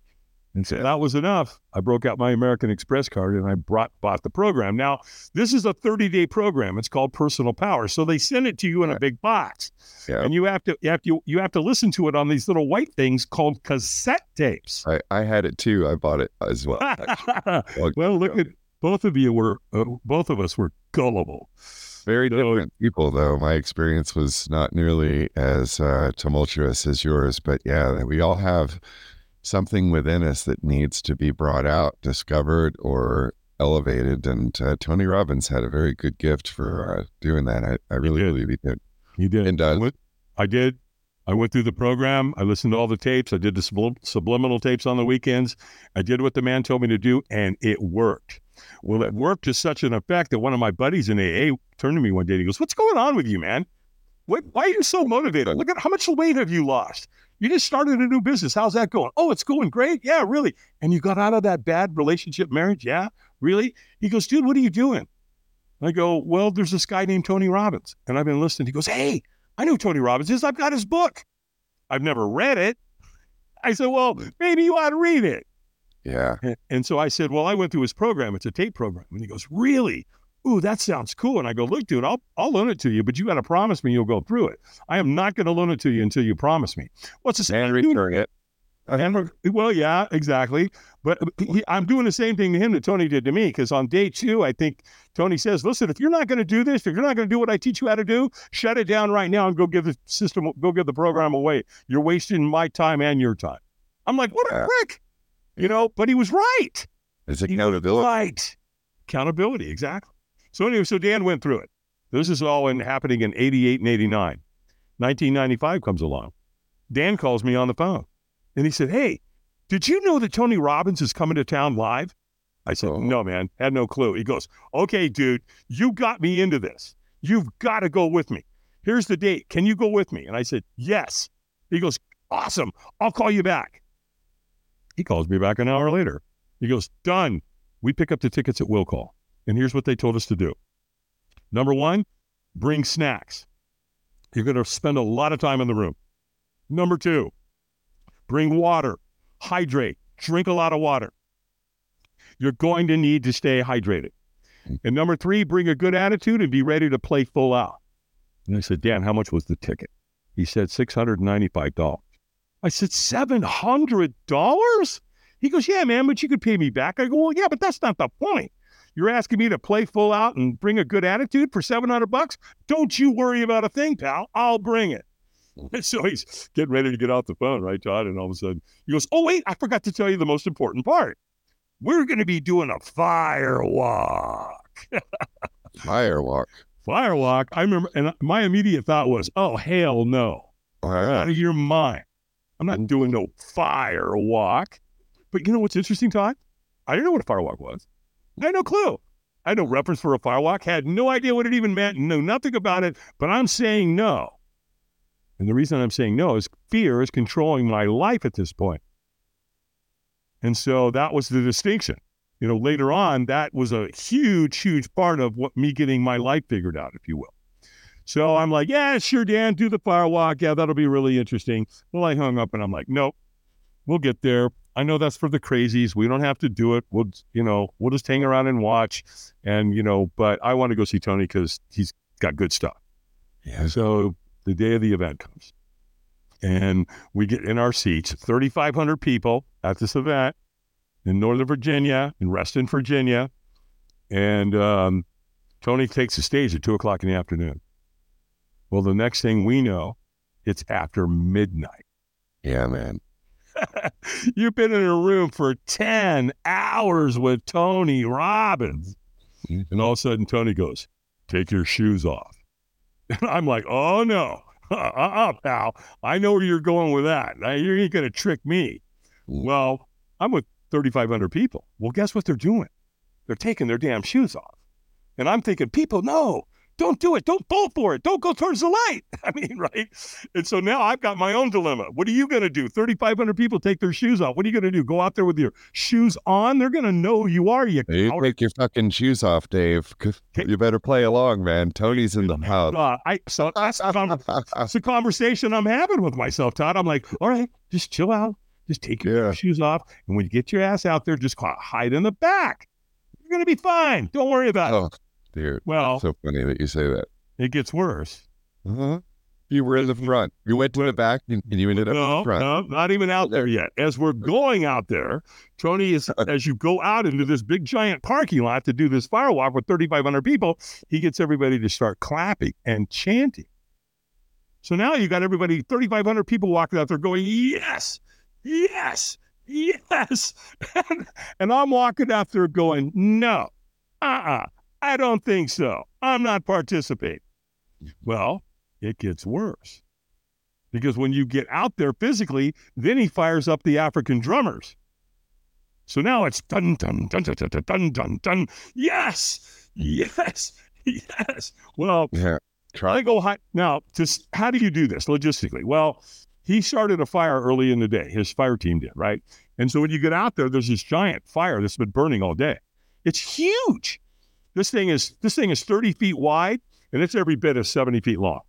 And so that was enough. I broke out my American Express card and I brought bought the program. Now, this is a 30-day program. It's called Personal Power. So they send it to you in a big box. Yeah. And you have to you have to you have to listen to it on these little white things called cassette tapes. I, I had it too. I bought it as well. well, look at both of you were uh, both of us were gullible. Very different people, though. My experience was not nearly as uh, tumultuous as yours, but yeah, we all have something within us that needs to be brought out, discovered, or elevated. And uh, Tony Robbins had a very good gift for uh, doing that. I, I really did. believe he did. He did. And went- I did. I went through the program. I listened to all the tapes. I did the sublim- subliminal tapes on the weekends. I did what the man told me to do, and it worked. Well, it worked to such an effect that one of my buddies in AA turned to me one day and he goes, What's going on with you, man? What, why are you so motivated? Look at how much weight have you lost? You just started a new business. How's that going? Oh, it's going great. Yeah, really. And you got out of that bad relationship marriage? Yeah, really? He goes, Dude, what are you doing? I go, Well, there's this guy named Tony Robbins. And I've been listening. He goes, Hey, I know Tony Robbins is. I've got his book. I've never read it. I said, Well, maybe you ought to read it. Yeah. And- so I said, Well, I went through his program. It's a tape program. And he goes, Really? Ooh, that sounds cool. And I go, Look, dude, I'll, I'll loan it to you, but you got to promise me you'll go through it. I am not going to loan it to you until you promise me. What's the And return it. And well, yeah, exactly. But uh, he, I'm doing the same thing to him that Tony did to me because on day two, I think Tony says, "Listen, if you're not going to do this, if you're not going to do what I teach you how to do, shut it down right now and go give the system, go give the program away. You're wasting my time and your time." I'm like, "What a Yeah. prick," you know. But he was right. It's accountability. Right. Accountability, exactly. So anyway, so Dan went through it. This is all in happening in 88 and 89. 1995 comes along. Dan calls me on the phone and he said, Hey, did you know that Tony Robbins is coming to town live? I said, Oh. No, man, had no clue. He goes, Okay, dude, you got me into this. You've got to go with me. Here's the date. Can you go with me? And I said, Yes. He goes, Awesome. I'll call you back. He calls me back an hour uh-huh. later. He goes, Done. We pick up the tickets at will call. And here's what they told us to do. Number one, bring snacks. You're going to spend a lot of time in the room. Number two, bring water, hydrate, drink a lot of water. You're going to need to stay hydrated. And number three, bring a good attitude and be ready to play full out. And I said, Dan, how much was the ticket? He said, $695. I said, $700? He goes, Yeah, man, but you could pay me back. I go, Well, yeah, but that's not the point. You're asking me to play full out and bring a good attitude for 700 bucks? Don't you worry about a thing, pal. I'll bring it. So he's getting ready to get off the phone, right, Todd? And all of a sudden he goes, Oh, wait, I forgot to tell you the most important part. We're going to be doing a fire walk. Firewalk. Fire walk. I remember, and my immediate thought was, Oh, hell no. All Out right. of your mind. I'm not doing no fire walk. But you know what's interesting, Todd? I didn't know what a fire walk was. I had no clue. I had no reference for a fire walk, had no idea what it even meant, knew nothing about it, but I'm saying no. And the reason I'm saying no is fear is controlling my life at this point. And so that was the distinction. You know, later on, that was a huge, huge part of what me getting my life figured out, if you will. So I'm like, yeah, sure, Dan, do the fire walk. Yeah, that'll be really interesting. Well, I hung up and I'm like, nope, we'll get there. I know that's for the crazies. We don't have to do it. We'll, you know, we'll just hang around and watch. And, you know, but I want to go see Tony because he's got good stuff. Yeah. So the day of the event comes and we get in our seats, 3,500 people at this event in Northern Virginia, in Reston, Virginia. And um, Tony takes the stage at two o'clock in the afternoon. Well, the next thing we know, it's after midnight. Yeah, man. You've been in a room for 10 hours with Tony Robbins. And all of a sudden, Tony goes, Take your shoes off. And I'm like, Oh, no. Uh uh, pal. I know where you're going with that. You ain't going to trick me. Well, I'm with 3,500 people. Well, guess what they're doing? They're taking their damn shoes off. And I'm thinking, people, no, don't do it. Don't fall for it. Don't go towards the light. I mean, right? And so now I've got my own dilemma. What are you going to do? 3,500 people take their shoes off. What are you going to do? Go out there with your shoes on? They're going to know who you are. You, You coward. take your fucking shoes off, Dave. You better play along, man. Tony's in the house. Uh, I, so that's, that's a conversation I'm having with myself, Todd. I'm like, all right, just chill out. Just take your Yeah. shoes off. And when you get your ass out there, just hide in the back. You're going to be fine. Don't worry about it. Dude. Well, So funny that you say that. it gets worse. Uh-huh. You were in the front. You went to the back and you ended up in No, the front. no, not even out there yet. As we're going out there, Tony is as you go out into this big giant parking lot to do this fire walk with 3,500 people, he gets everybody to start clapping and chanting. So now you got everybody, 3,500 people walking out there going, yes, yes, yes. And, and I'm walking out there going, no, uh-uh, I don't think so. I'm not participating. Well, it gets worse because when you get out there physically, then he fires up the African drummers. So now it's dun dun dun dun dun dun dun dun. Yes, yes, yes. Well, Yeah. I Try. go high now. Just how do you do this logistically? Well, he started a fire early in the day. His fire team did right, and so when you get out there, there's this giant fire that's been burning all day. It's huge. This thing is this thing is 30 feet wide and it's every bit of 70 feet long.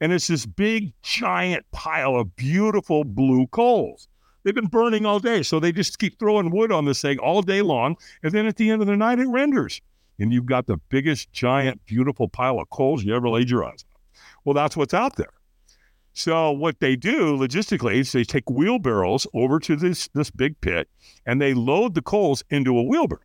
And it's this big, giant pile of beautiful blue coals. They've been burning all day. So they just keep throwing wood on this thing all day long. And then at the end of the night, it renders. And you've got the biggest, giant, beautiful pile of coals you ever laid your eyes on. Well, that's what's out there. So what they do logistically is they take wheelbarrows over to this this big pit and they load the coals into a wheelbarrow.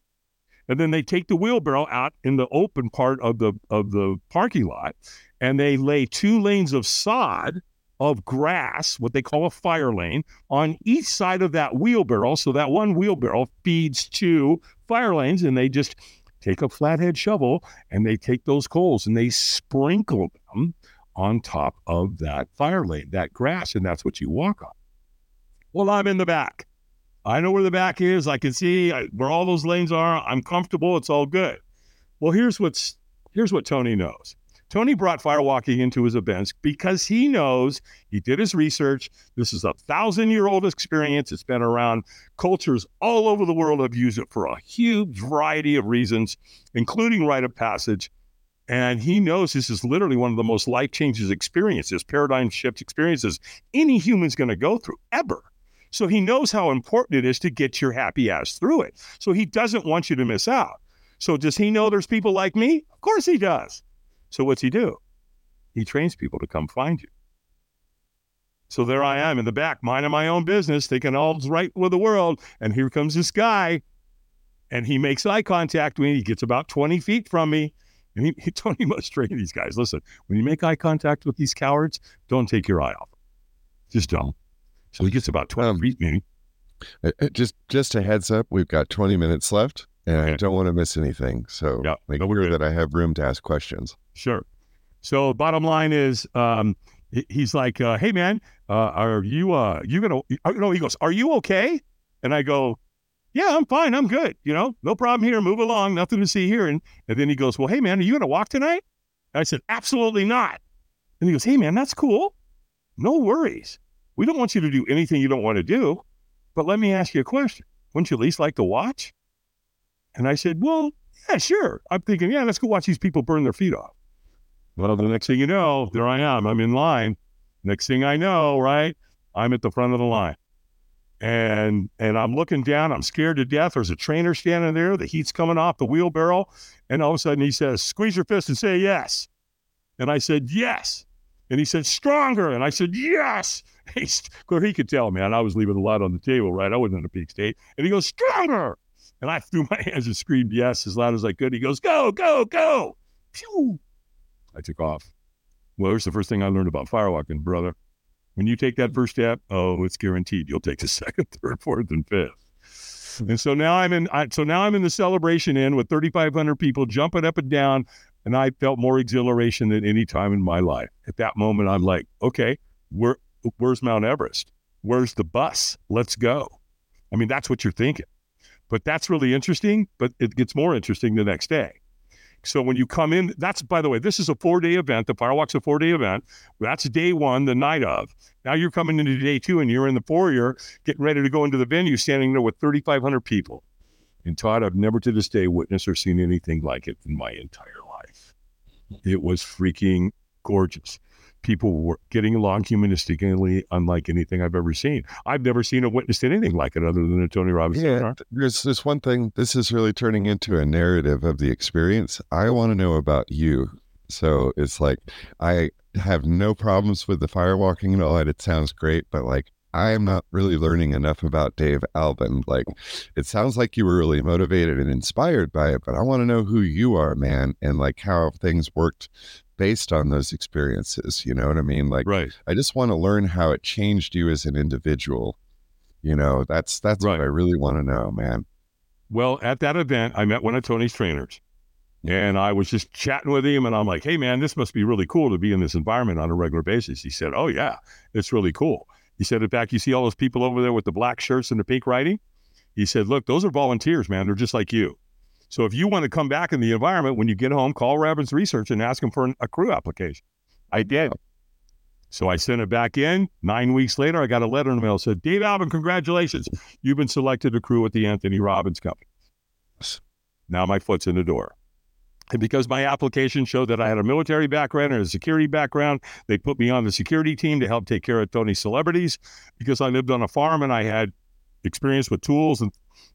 And then they take the wheelbarrow out in the open part of the of the parking lot and they lay two lanes of sod of grass, what they call a fire lane, on each side of that wheelbarrow. So that one wheelbarrow feeds two fire lanes, and they just take a flathead shovel and they take those coals and they sprinkle them on top of that fire lane, that grass, and that's what you walk on. Well, I'm in the back. I know where the back is. I can see uh, where all those lanes are. I'm comfortable. It's all good. Well, here's what's here's what Tony knows. Tony brought firewalking into his events because he knows he did his research. This is a thousand year old experience. It's been around. Cultures all over the world have used it for a huge variety of reasons, including rite of passage. And he knows this is literally one of the most life changing experiences, paradigm shift experiences any human's going to go through ever. So he knows how important it is to get your happy ass through it. So he doesn't want you to miss out. So does he know there's people like me? Of course he does. So what's he do? He trains people to come find you. So there I am in the back, minding my own business, thinking all's right with the world. And here comes this guy, and he makes eye contact with me. He gets about 20 feet from me. And he, he Tony must train these guys. Listen, when you make eye contact with these cowards, don't take your eye off. Just don't. So he gets about 12 Um, feet me. Uh, uh, Just just a heads up, we've got 20 minutes left and I don't want to miss anything. So Yeah, make no, sure that I have room to ask questions. Sure. So bottom line is, um, he's like, uh, "Hey man, uh, are you uh, you gonna?" uh, No, he goes, "Are you okay?" And I go, "Yeah, I'm fine. I'm good. You know, no problem here. Move along. Nothing to see here." And and then he goes, "Well, hey man, are you gonna walk tonight?" And I said, "Absolutely not." And he goes, "Hey man, that's cool. No worries. We don't want you to do anything you don't want to do, but let me ask you a question. Wouldn't you at least like to watch?" And I said, "Well, yeah, sure." I'm thinking, "Yeah, let's go watch these people burn their feet off." Well, the next thing you know, there I am. I'm in line. Next thing I know, right, I'm at the front of the line. And and I'm looking down, I'm scared to death. There's a trainer standing there, the heat's coming off the wheelbarrow, and all of a sudden he says, Squeeze your fist and say yes. And I said, Yes. And he said, Stronger. And I said, Yes. Well, he could tell, man, I was leaving a lot on the table, right? I wasn't in a peak state. And he goes, Stronger. And I threw my hands and screamed yes as loud as I could. He goes, Go, go, go. Phew. I took off. Well, here's the first thing I learned about firewalking, brother. When you take that first step, oh, it's guaranteed you'll take the second, third, fourth, and fifth. And so now I'm in. I, so now I'm in the celebration inn with 3,500 people jumping up and down, and I felt more exhilaration than any time in my life. At that moment, I'm like, okay, where, where's Mount Everest? Where's the bus? Let's go. I mean, that's what you're thinking. But that's really interesting. But it gets more interesting the next day. So when you come in, that's by the way, this is a four day event. The firewalk's a four day event. That's day one, the night of. Now you're coming into day two and you're in the foyer, getting ready to go into the venue, standing there with 3,500 people. And Todd, I've never to this day witnessed or seen anything like it in my entire. It was freaking gorgeous people were getting along humanistically unlike anything I've ever seen. I've never seen or witnessed anything like it other than a Tony Robbins. Yeah, seminar. there's this one thing. This is really turning into a narrative of the experience. I want to know about you. So it's like I have no problems with the firewalking and all that. It sounds great, but like I am not really learning enough about Dave Albin. Like it sounds like you were really motivated and inspired by it, but I want to know who you are, man, and like how things worked based on those experiences. You know what I mean? Like Right. I just want to learn how it changed you as an individual. You know, that's that's Right. what I really want to know, man. Well, at that event, I met one of Tony's trainers. Mm-hmm. And I was just chatting with him, and I'm like, hey, man, this must be really cool to be in this environment on a regular basis. He said, oh, yeah, it's really cool. He said, in fact, you see all those people over there with the black shirts and the pink writing? He said, look, those are volunteers, man. They're just like you. So if you want to come back in the environment, when you get home, call Robbins Research and ask them for an, a crew application. I did. So I sent it back in. Nine weeks later, I got a letter in the mail that said, Dave Albin, congratulations. You've been selected to crew with the Anthony Robbins Company. Now my foot's in the door. And because my application showed that I had a military background and a security background, they put me on the security team to help take care of Tony's celebrities. Because I lived on a farm and I had experience with tools and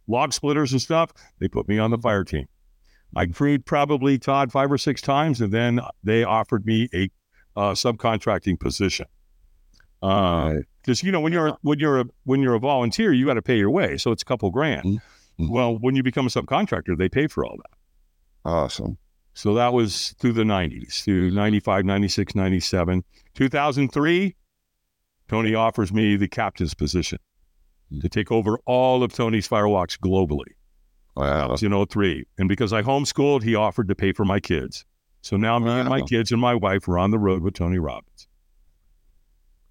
log splitters and stuff, they put me on the fire team. I crewed probably Todd five or six times, and then they offered me a uh, subcontracting position. Because Right. you know when you're when you're a when you're a volunteer, you got to pay your way, so it's a couple grand. Mhm. Well, when you become a subcontractor, they pay for all that. Awesome. So that was through the 90s, through 95, 96, 97. 2003, Tony offers me the captain's position hmm. to take over all of Tony's firewalks globally. That Wow. was in 03. And because I homeschooled, he offered to pay for my kids. So now me and my kids and my wife are on the road with Tony Robbins.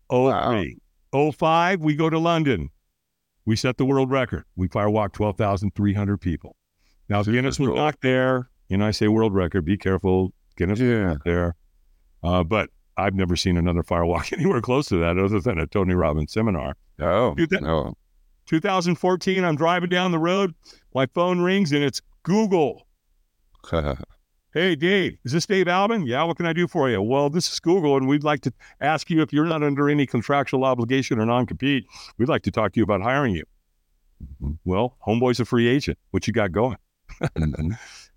03. 05, we go to London. We set the world record. We firewalk 12,300 people. Now, Super Guinness was cool. not there. And I say world record, be careful. Guinness was Yeah. there. Uh, but I've never seen another firewalk anywhere close to that other than a Tony Robbins seminar. Oh, Dude, that- no. 2014, I'm driving down the road. My phone rings and it's Google. Hey, Dave, is this Dave Albin? Yeah, what can I do for you? Well, this is Google, and we'd like to ask you if you're not under any contractual obligation or non compete. We'd like to talk to you about hiring you. Mhm. Well, Homeboy's a free agent. What you got going?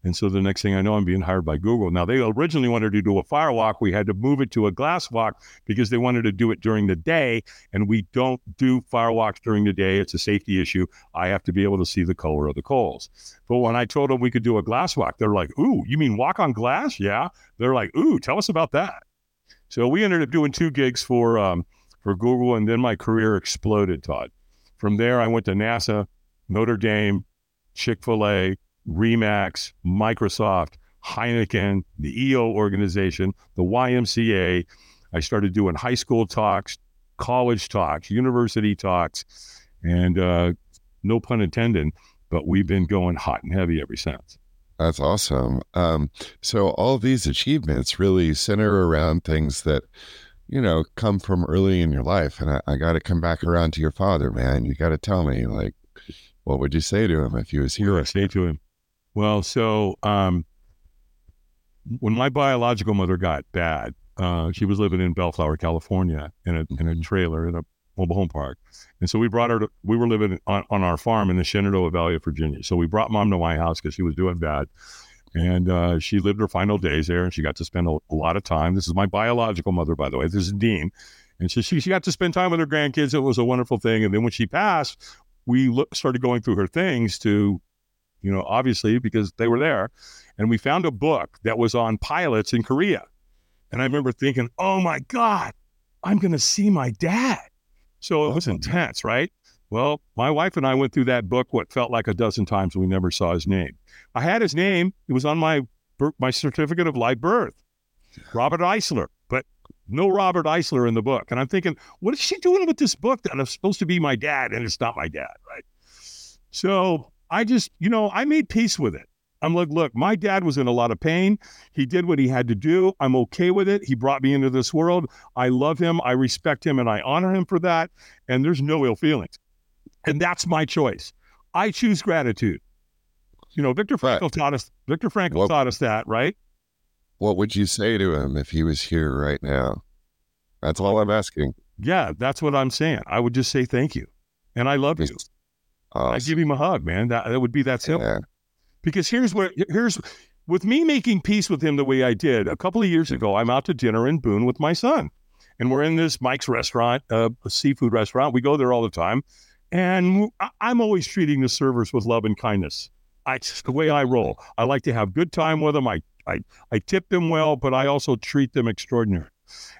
And so the next thing I know, I'm being hired by Google. Now, they originally wanted to do a firewalk. We had to move it to a glass walk because they wanted to do it during the day. And we don't do firewalks during the day. It's a safety issue. I have to be able to see the color of the coals. But when I told them we could do a glass walk, they're like, Ooh, you mean walk on glass? Yeah. They're like, Ooh, tell us about that. So we ended up doing two gigs for um, for Google, and then my career exploded, Todd. From there, I went to NASA, Notre Dame, Chick fil A, Remax, Microsoft, Heineken, the EO organization, the YMCA. I started doing high school talks, college talks, university talks, and uh, no pun intended, but we've been going hot and heavy ever since. That's awesome. Um, so all these achievements really center around things that, you know, come from early in your life. And I, I got to come back around to your father, man. You got to tell me, like, what would you say to him if he was What I here? say to him? Well, so um, when my biological mother got bad, uh, she was living in Bellflower, California, in a in a Mhm. trailer in a mobile home park, and so we brought her. to We were living on, on our farm in the Shenandoah Valley of Virginia. So we brought mom to my house because she was doing bad, and uh, she lived her final days there, and she got to spend a, a lot of time. This is my biological mother, by the way. This is Dean, and so she she got to spend time with her grandkids. It was a wonderful thing. And then when she passed, we look, started going through her things to you know, obviously because they were there. And we found a book that was on pilots in Korea. And I remember thinking, oh my God, I'm going to see my dad. So it was intense, right? Well, my wife and I went through that book what felt like a dozen times. and We never saw his name. I had his name. It was on my my certificate of live birth, Robert Eisler, but no Robert Eisler in the book. And I'm thinking, what is she doing with this book that is supposed to be my dad and it's not my dad, right? So I just, you know, I made peace with it. I'm like, look, my dad was in a lot of pain. He did what he had to do. I'm okay with it. He brought me into this world. I love him. I respect him and I honor him for that. And there's no ill feelings. And that's my choice. I choose gratitude. You know, Viktor Frankl Right. taught us Viktor Frankl Well- taught us that, right? What would you say to him if he was here right now? That's all I'm asking. Yeah, that's what I'm saying. I would just say thank you. And I love you. Just- I give him a hug, man. That, that would be that simple. Yeah. Because here's what here's with me making peace with him the way I did a couple of years ago. I'm out to dinner in Boone with my son, and we're in this Mike's restaurant, uh, a seafood restaurant. We go there all the time, and I'm always treating the servers with love and kindness. I, it's the way I roll. I like to have good time with them. I I I tip them well, but I also treat them extraordinary.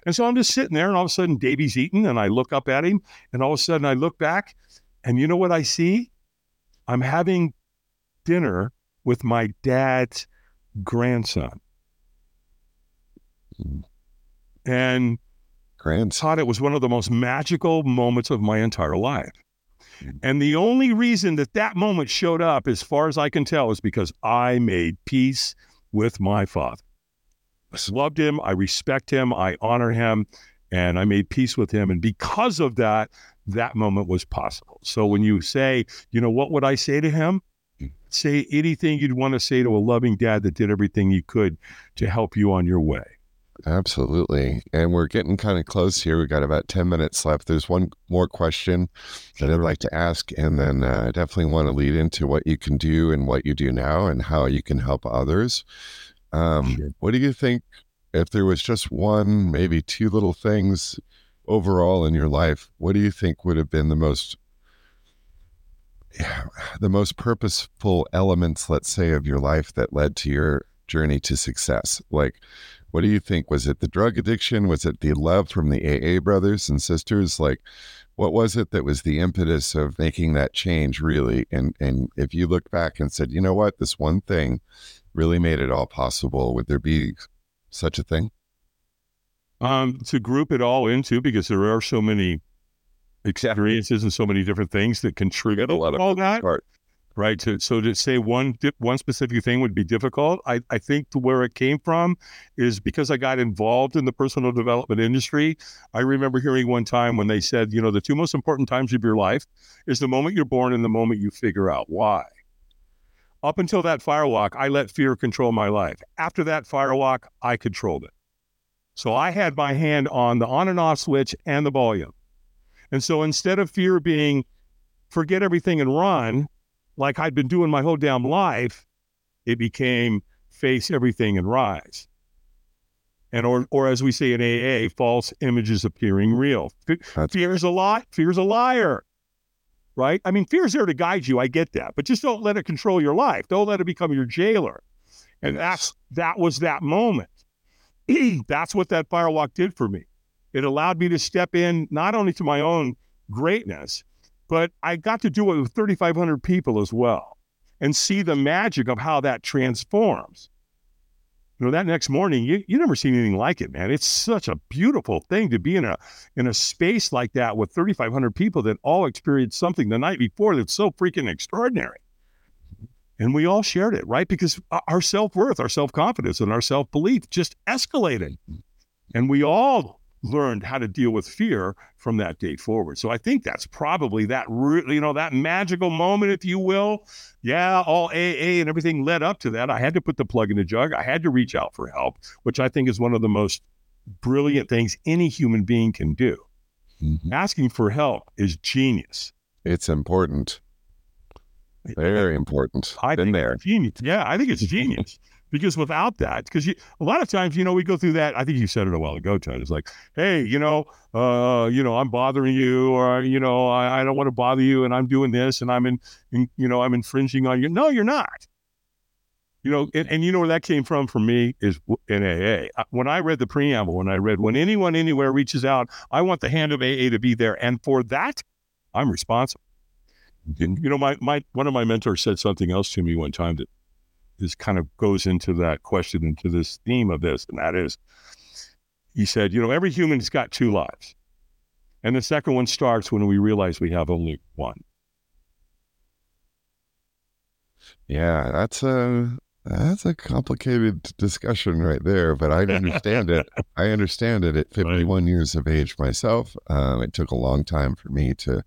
And so I'm just sitting there, and all of a sudden Davey's eating, and I look up at him, and all of a sudden I look back, and you know what I see? I'm having dinner with my dad's grandson. And Grants. thought it was one of the most magical moments of my entire life. Mm. And the only reason that that moment showed up, as far as I can tell, is because I made peace with my father. I loved him. I respect him. I honor him. And I made peace with him. And because of that, that moment was possible. So when you say, you know, what would I say to him? Say anything you'd want to say to a loving dad that did everything he could to help you on your way. Absolutely. And we're getting kind of close here. We've got about 10 minutes left. There's one more question that I'd like to ask. And then uh, I definitely want to lead into what you can do and what you do now and how you can help others. Um, Sure. What do you think if there was just one, maybe two little things overall in your life? What do you think would have been the most the most purposeful elements, let's say, of your life that led to your journey to success? Like, what do you think? Was it the drug addiction? Was it the love from the AA brothers and sisters? Like, what was it that was the impetus of making that change really? And and if you look back and said, you know what, this one thing really made it all possible, would there be such a thing? Um, to group it all into because there are so many experiences and so many different things that contribute a lot of all that. part. Right. To, so to say one one specific thing would be difficult. I, I think to where it came from is because I got involved in the personal development industry. I remember hearing one time when they said, you know, the two most important times of your life is the moment you're born and the moment you figure out why. Up until that firewalk, I let fear control my life. After that firewalk, I controlled it. So I had my hand on the on and off switch and the volume. And so instead of fear being forget everything and run, like I'd been doing my whole damn life, it became face everything and rise. And or or as we say in AA, false images appearing real. Fe- That's- Fear's a lie. Fear's a liar. Right? I mean, fear's there to guide you. I get that, but just don't let it control your life. Don't let it become your jailer. And that's that was that moment. that's what that firewalk did for me. It allowed me to step in not only to my own greatness, but I got to do it with 3,500 people as well and see the magic of how that transforms. You know, that next morning, you, you never seen anything like it, man. It's such a beautiful thing to be in a in a space like that with 3,500 people that all experienced something the night before that's so freaking extraordinary. And we all shared it, right? Because our self worth, our self confidence, and our self belief just escalated. And we all learned how to deal with fear from that day forward. So I think that's probably that, re- you know, that magical moment, if you will. Yeah, all AA and everything led up to that. I had to put the plug in the jug. I had to reach out for help, which I think is one of the most brilliant things any human being can do. Mhm. Asking for help is genius. It's important. Very important. I Been there. genius. Yeah, I think it's genius because without that, because a lot of times, you know, we go through that. I think you said it a while ago, Ted. It's like, hey, you know, uh, you know, I'm bothering you, or you know, I, I don't want to bother you, and I'm doing this, and I'm in, in you know, I'm infringing on you. No, you're not. You know, and, and you know where that came from for me is in AA. When I read the preamble, when I read, when anyone anywhere reaches out, I want the hand of AA to be there, and for that, I'm responsible. You know, my my one of my mentors said something else to me one time that this kind of goes into that question, into this theme of this, and that is, he said, you know, every human's got two lives, and the second one starts when we realize we have only one. Yeah, that's a that's a complicated discussion right there, but I understand it. I understand it at 51 right. years of age myself. Um, it took a long time for me to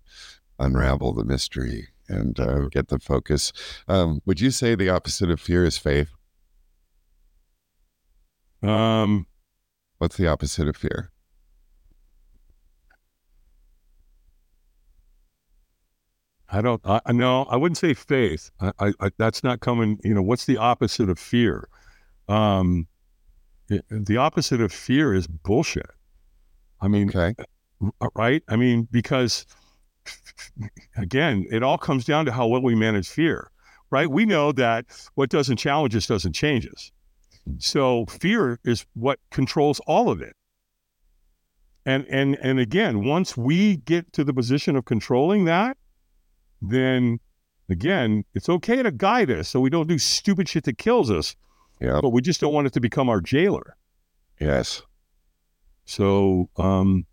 unravel the mystery and uh, get the focus. Um, would you say the opposite of fear is faith? Um, what's the opposite of fear? I don't. I no. I wouldn't say faith. I, I, I, that's not coming. You know, what's the opposite of fear? Um, it, the opposite of fear is bullshit. I mean, okay. Uh, right? I mean, because again, it all comes down to how well we manage fear, right? We know that what doesn't challenge us doesn't change us. So fear is what controls all of it. And and and again, once we get to the position of controlling that, then again, it's okay to guide us so we don't do stupid shit that kills us. Yeah. But we just don't want it to become our jailer. Yes. So, um,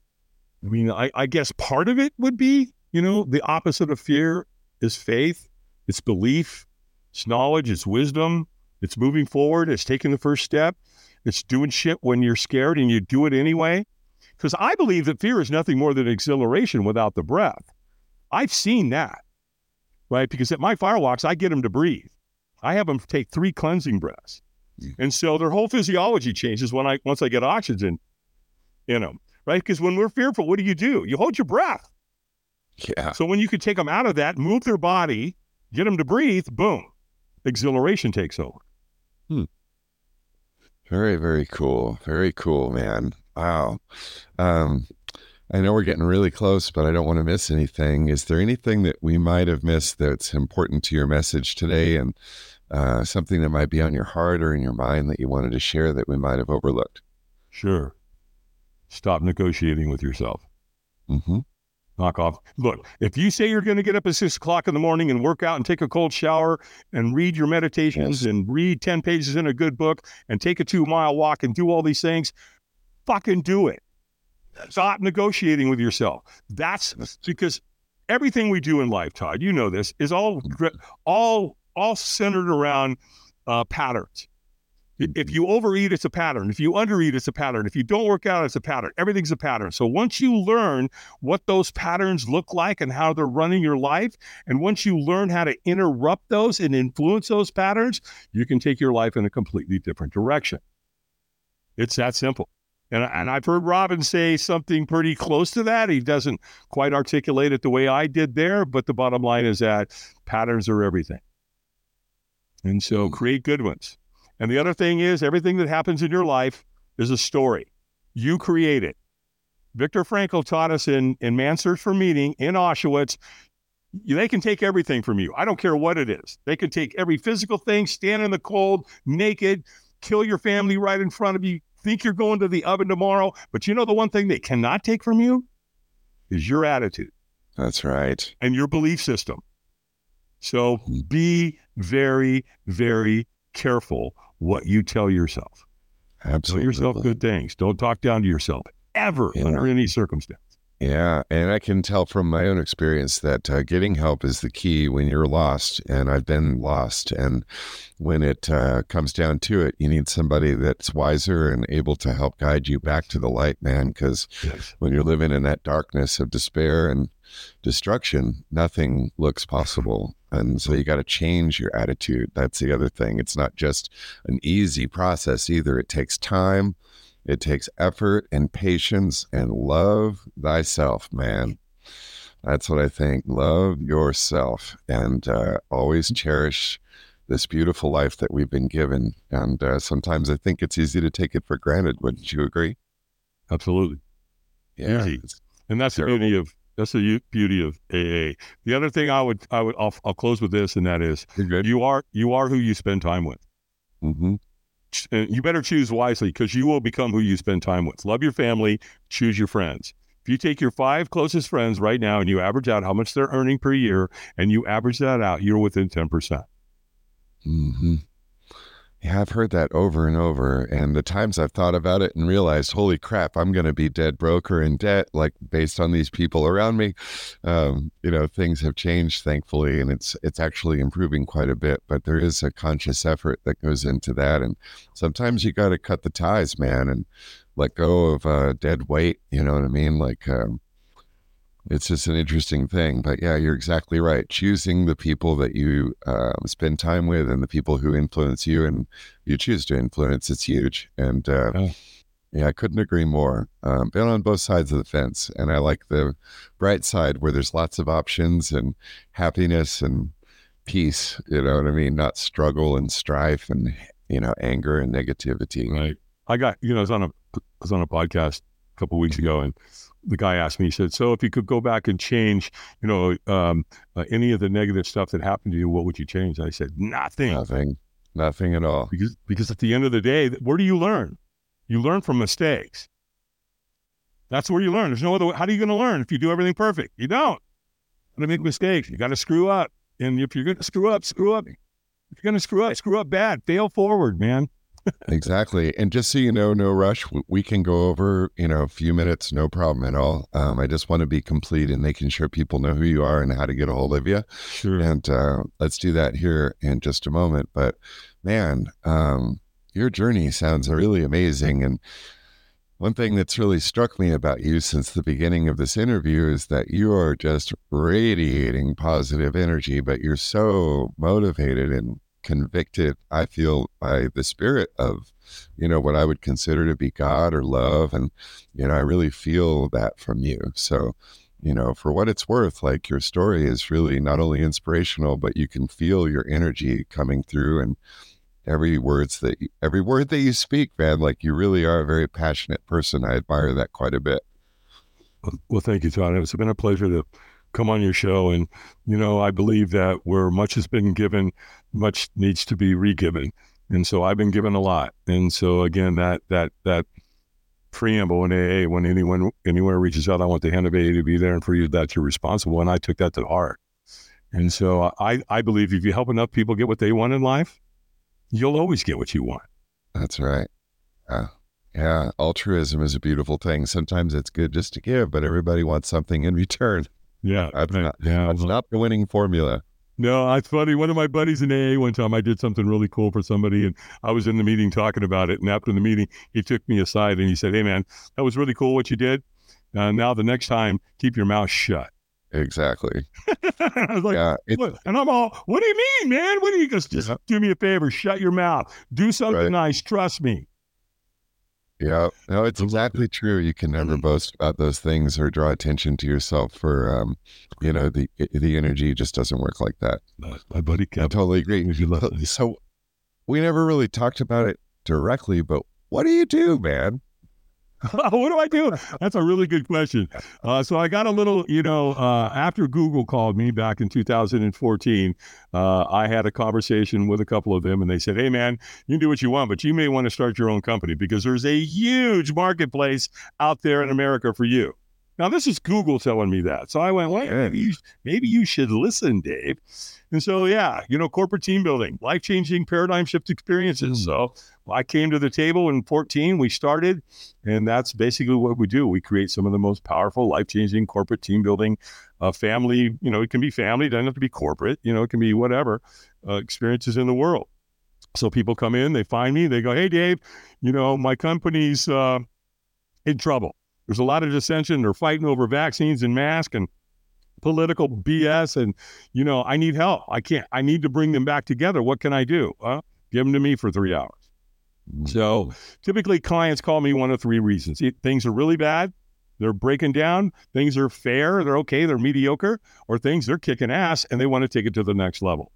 I mean, I, I guess part of it would be, you know, the opposite of fear is faith, it's belief, it's knowledge, it's wisdom, it's moving forward, it's taking the first step, it's doing shit when you're scared and you do it anyway. Because I believe that fear is nothing more than exhilaration without the breath. I've seen that right? Because at my fire walks, I get them to breathe. I have them take three cleansing breaths. Mm. And so their whole physiology changes when I once I get oxygen in them, right? Because when we're fearful, what do you do? You hold your breath. Yeah. So when you could take them out of that, move their body, get them to breathe, boom, exhilaration takes over. Hmm. Very, very cool. Very cool, man. Wow. Um, I know we're getting really close, but I don't want to miss anything. Is there anything that we might have missed that's important to your message today and uh, something that might be on your heart or in your mind that you wanted to share that we might have overlooked? Sure. Stop negotiating with yourself. Mm-hmm. Knock off. Look, if you say you're going to get up at six o'clock in the morning and work out and take a cold shower and read your meditations yes. and read 10 pages in a good book and take a two mile walk and do all these things, fucking do it Stop negotiating with yourself. That's because everything we do in life, Todd, you know this, is all all all centered around uh, patterns. If you overeat, it's a pattern. If you undereat, it's a pattern. If you don't work out, it's a pattern. Everything's a pattern. So once you learn what those patterns look like and how they're running your life, and once you learn how to interrupt those and influence those patterns, you can take your life in a completely different direction. It's that simple. And, and I've heard Robin say something pretty close to that. He doesn't quite articulate it the way I did there, but the bottom line is that patterns are everything. And so hmm. create good ones. And the other thing is, everything that happens in your life is a story. You create it. Viktor Frankl taught us in, in Man's Search for Meaning in Auschwitz they can take everything from you. I don't care what it is. They can take every physical thing, stand in the cold, naked, kill your family right in front of you, think you're going to the oven tomorrow, but you know the one thing they cannot take from you is your attitude. That's right. And your belief system. So be very, very careful what you tell yourself. Absolutely. Tell yourself good things. Don't talk down to yourself ever yeah. under any circumstance. Yeah, and I can tell from my own experience that uh, getting help is the key when you're lost, and I've been lost. And when it uh, comes down to it, you need somebody that's wiser and able to help guide you back to the light, man. Because yes. when you're living in that darkness of despair and destruction, nothing looks possible. And so you got to change your attitude. That's the other thing. It's not just an easy process either. It takes time it takes effort and patience and love thyself, man. That's what I think. Love yourself and uh, always cherish this beautiful life that we've been given. And uh, sometimes I think it's easy to take it for granted. Wouldn't you agree? Absolutely. Yeah. Easy. And that's terrible. the beauty of that's the beauty of AA. The other thing I would I would I'll, I'll close with this, and that is you are you are who you spend time with. Mm-hmm you better choose wisely because you will become who you spend time with. Love your family, choose your friends. If you take your five closest friends right now and you average out how much they're earning per year and you average that out, you're within 10%. Mm-hmm. Yeah, I've heard that over and over. And the times I've thought about it and realized, holy crap, I'm going to be dead broke or in debt, like based on these people around me. Um, you know, things have changed, thankfully, and it's it's actually improving quite a bit. But there is a conscious effort that goes into that, and sometimes you got to cut the ties, man, and let go of uh, dead weight. You know what I mean? Like. Um, it's just an interesting thing. But yeah, you're exactly right. Choosing the people that you uh, spend time with and the people who influence you and you choose to influence, it's huge. And uh, oh. yeah, I couldn't agree more. Um, been on both sides of the fence, and I like the bright side where there's lots of options and happiness and peace. You know what I mean? Not struggle and strife and you know anger and negativity. Right. I got you know I was on a I was on a podcast a couple weeks ago and the guy asked me, he said, "So if you could go back and change, you know, um, uh, any of the negative stuff that happened to you, what would you change?" I said, "Nothing. Nothing. Nothing at all." Because because at the end of the day, where do you learn? You learn from mistakes. That's where you learn. There's no other. way. How are you going to learn if you do everything perfect? You don't. You got to make mistakes. You got to screw up. And if you're going to screw up, screw up. If you're going to screw up, screw up bad. Fail forward, man exactly. And just so you know, no rush. We can go over, you know, a few minutes, no problem at all. Um, I just want to be complete in making sure people know who you are and how to get a hold of you. Sure. And uh, let's do that here in just a moment. But man, um, your journey sounds really amazing. And one thing that's really struck me about you since the beginning of this interview is that you are just radiating positive energy, but you're so motivated and convicted, I feel, by the spirit of, you know, what I would consider to be God or love. And, you know, I really feel that from you. So, you know, for what it's worth, like your story is really not only inspirational, but you can feel your energy coming through and every words that you, every word that you speak, man, like you really are a very passionate person. I admire that quite a bit. Well, thank you, Todd. It's been a pleasure to come on your show. And, you know, I believe that where much has been given, much needs to be regiven. And so I've been given a lot. And so again, that that that preamble in AA, when anyone anywhere reaches out, I want the hand of AA to be there, and for you, that you're responsible. And I took that to heart. And so I I believe if you help enough people get what they want in life, you'll always get what you want. That's right. Yeah. Yeah, altruism is a beautiful thing. Sometimes it's good just to give, but everybody wants something in return. Yeah, that's not, yeah, that's well, not the winning formula. No, it's funny. One of my buddies in AA one time, I did something really cool for somebody, and I was in the meeting talking about it. And after the meeting, he took me aside and he said, "Hey, man, that was really cool what you did. Uh, now the next time, keep your mouth shut." Exactly. I was like, yeah, and I'm all, "What do you mean, man? What do you just, just do me a favor, shut your mouth, do something right. nice, trust me." Yeah, no, it's exactly true. You can never mm-hmm. boast about those things or draw attention to yourself for, um, you know, the the energy just doesn't work like that. My buddy I totally agree. So we never really talked about it directly, but what do you do, man? what do I do? That's a really good question. Uh, so I got a little, you know, uh, after Google called me back in 2014, uh, I had a conversation with a couple of them, and they said, "Hey, man, you can do what you want, but you may want to start your own company because there's a huge marketplace out there in America for you." Now, this is Google telling me that. So I went, well, maybe you, maybe you should listen, Dave. And so, yeah, you know, corporate team building, life changing paradigm shift experiences. So I came to the table in 14, we started, and that's basically what we do. We create some of the most powerful, life changing corporate team building, uh, family, you know, it can be family, it doesn't have to be corporate, you know, it can be whatever uh, experiences in the world. So people come in, they find me, they go, hey, Dave, you know, my company's uh, in trouble there's a lot of dissension. They're fighting over vaccines and masks and political BS. And, you know, I need help. I can't, I need to bring them back together. What can I do? Well, give them to me for three hours. So typically clients call me one of three reasons. Things are really bad. They're breaking down. Things are fair. They're okay. They're mediocre. Or things they're kicking ass and they want to take it to the next level.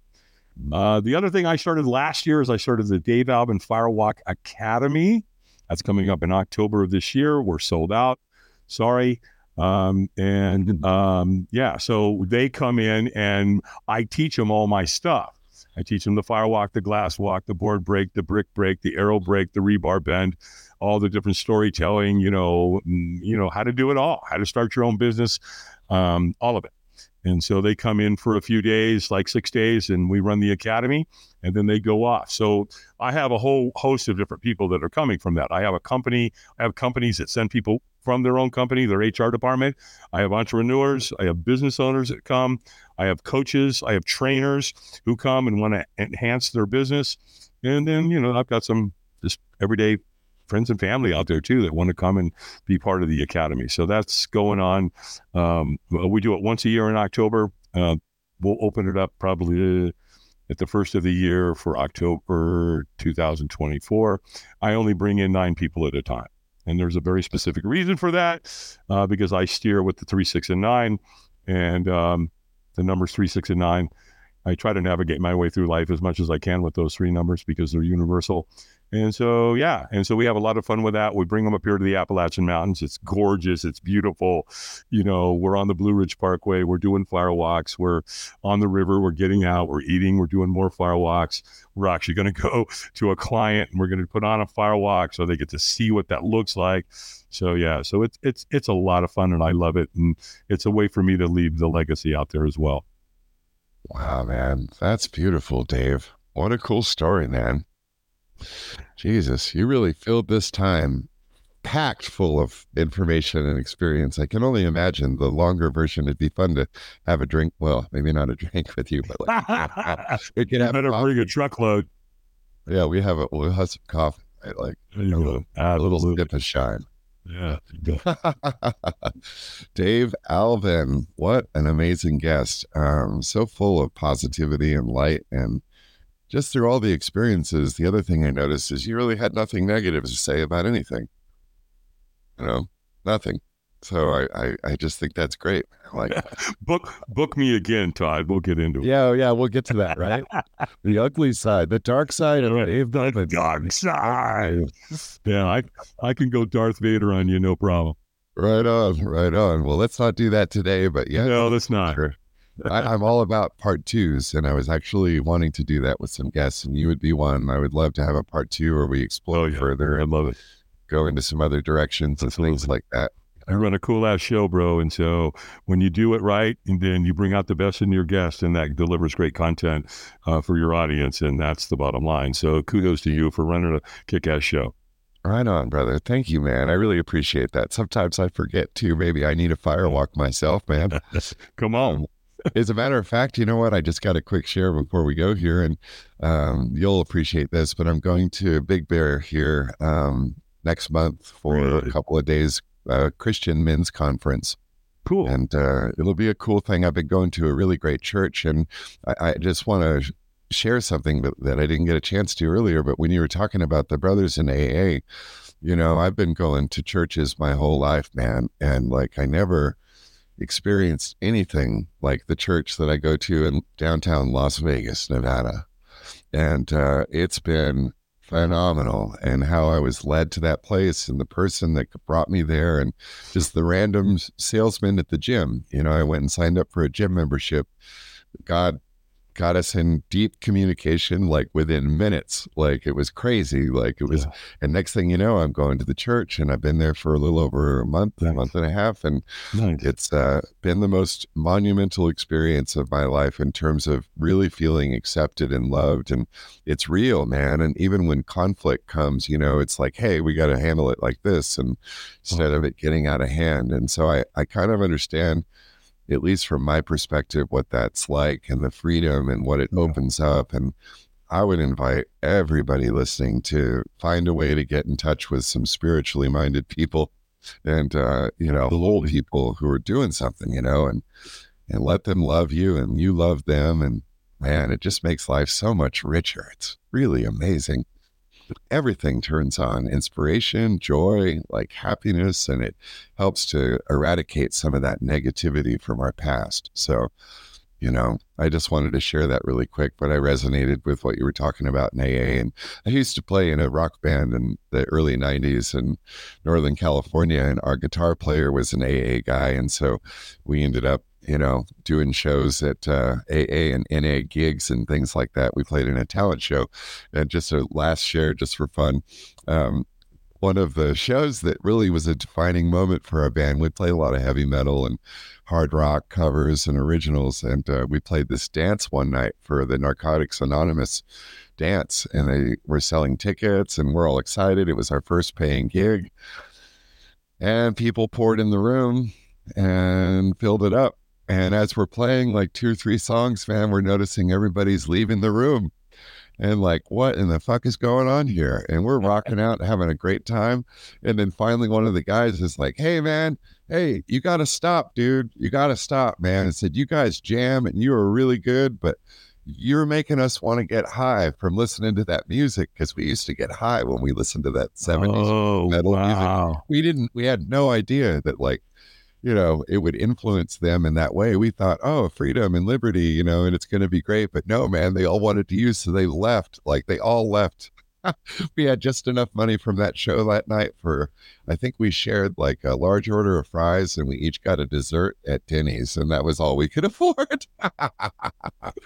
Uh, the other thing I started last year is I started the Dave Albin Firewalk Academy. That's coming up in October of this year. We're sold out. Sorry. Um, and um, yeah, so they come in and I teach them all my stuff. I teach them the fire walk, the glass walk, the board break, the brick break, the arrow break, the rebar bend, all the different storytelling, you know, mm, you know, how to do it all, how to start your own business, um, all of it. And so they come in for a few days, like six days, and we run the academy and then they go off. So I have a whole host of different people that are coming from that. I have a company, I have companies that send people from their own company, their HR department. I have entrepreneurs, I have business owners that come, I have coaches, I have trainers who come and want to enhance their business. And then, you know, I've got some just everyday friends and family out there too that want to come and be part of the academy. So that's going on. Um, we do it once a year in October. Uh, we'll open it up probably at the first of the year for October 2024. I only bring in nine people at a time. And there's a very specific reason for that uh, because I steer with the three, six, and nine. And um, the numbers three, six, and nine. I try to navigate my way through life as much as I can with those three numbers because they're universal. And so, yeah. And so we have a lot of fun with that. We bring them up here to the Appalachian Mountains. It's gorgeous. It's beautiful. You know, we're on the Blue Ridge Parkway. We're doing fire walks. We're on the river. We're getting out. We're eating. We're doing more fire walks. We're actually going to go to a client and we're going to put on a fire walk so they get to see what that looks like. So yeah, so it's it's it's a lot of fun and I love it and it's a way for me to leave the legacy out there as well. Wow, man, that's beautiful, Dave. What a cool story, man. Jesus, you really filled this time packed full of information and experience. I can only imagine the longer version. It'd be fun to have a drink. Well, maybe not a drink with you, but like we can have better bring a truckload. Yeah, we have a we'll have some coffee. Right? Like you go. a little dip of shine. Yeah. Dave Albin, what an amazing guest. Um, so full of positivity and light and just through all the experiences, the other thing I noticed is you really had nothing negative to say about anything. You know, nothing. So I, I, I just think that's great. Like book book me again, Todd. We'll get into it. Yeah, oh, yeah, we'll get to that, right? the ugly side, the dark side of Dave The dark side. Yeah, I I can go Darth Vader on you, no problem. Right on, right on. Well, let's not do that today, but yeah. No, let's not. Sure. I, am all about part twos, and I was actually wanting to do that with some guests, and you would be one. I would love to have a part two where we oh, explore oh, yeah. further. I love it. Go into some other directions and things like that. I run a cool ass show, bro. And so when you do it right, and then you bring out the best in your guest, and that delivers great content uh, for your audience, and that's the bottom line. So kudos to you for running a kick ass show. Right on, brother. Thank you, man. I really appreciate that. Sometimes I forget too. Maybe I need a firewalk myself, man. Come on. As a matter of fact, you know what? I just got a quick share before we go here, and um, you'll appreciate this. But I'm going to Big Bear here um, next month for really? a couple of days, uh, Christian Men's Conference. Cool. And uh, it'll be a cool thing. I've been going to a really great church, and I, I just want to share something that, that I didn't get a chance to earlier. But when you were talking about the brothers in AA, you know, I've been going to churches my whole life, man, and like I never experienced anything like the church that I go to in downtown Las Vegas, Nevada. And uh, it's been phenomenal. And how I was led to that place and the person that brought me there and just the random salesman at the gym. You know, I went and signed up for a gym membership. God got us in deep communication like within minutes. Like it was crazy. Like it was, yeah. and next thing you know, I'm going to the church and I've been there for a little over a month, nice. a month and a half. And nice. it's uh, been the most monumental experience of my life in terms of really feeling accepted and loved. And it's real, man. And even when conflict comes, you know, it's like, hey, we got to handle it like this. And instead oh. of it getting out of hand. And so I, I kind of understand at least from my perspective, what that's like and the freedom and what it yeah. opens up. And I would invite everybody listening to find a way to get in touch with some spiritually minded people and, uh, you know, old people who are doing something, you know, and, and let them love you and you love them. And man, it just makes life so much richer. It's really amazing everything turns on inspiration, joy, like happiness, and it helps to eradicate some of that negativity from our past. So, you know, I just wanted to share that really quick, but I resonated with what you were talking about in AA. And I used to play in a rock band in the early 90s in Northern California, and our guitar player was an AA guy. And so we ended up you know, doing shows at uh, AA and NA gigs and things like that. We played in a talent show. And just a last share, just for fun. Um, one of the shows that really was a defining moment for our band. We played a lot of heavy metal and hard rock covers and originals, and uh, we played this dance one night for the Narcotics Anonymous dance, and they were selling tickets, and we're all excited. It was our first paying gig, and people poured in the room and filled it up. And as we're playing like two or three songs, man, we're noticing everybody's leaving the room and like, what in the fuck is going on here? And we're rocking out, having a great time. And then finally, one of the guys is like, hey, man, hey, you got to stop, dude. You got to stop, man. And said, you guys jam and you are really good, but you're making us want to get high from listening to that music because we used to get high when we listened to that 70s oh, metal wow. music. We didn't, we had no idea that like you know, it would influence them in that way. We thought, oh, freedom and liberty, you know, and it's going to be great. But no, man, they all wanted to use, so they left. Like they all left. we had just enough money from that show that night for, I think we shared like a large order of fries and we each got a dessert at Denny's, and that was all we could afford.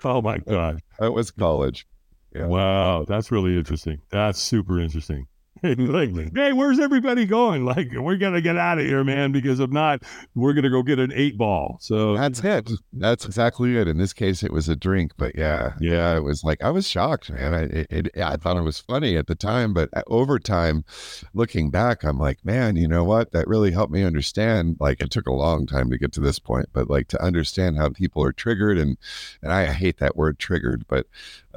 oh my God. That was college. Yeah. Wow. That's really interesting. That's super interesting. like, hey, where's everybody going? Like, we're gonna get out of here, man, because if not, we're gonna go get an eight ball. So that's it. That's exactly it. In this case, it was a drink, but yeah, yeah, it was like I was shocked, man. I it, it, I thought it was funny at the time, but uh, over time, looking back, I'm like, man, you know what? That really helped me understand. Like, it took a long time to get to this point, but like to understand how people are triggered, and and I hate that word triggered, but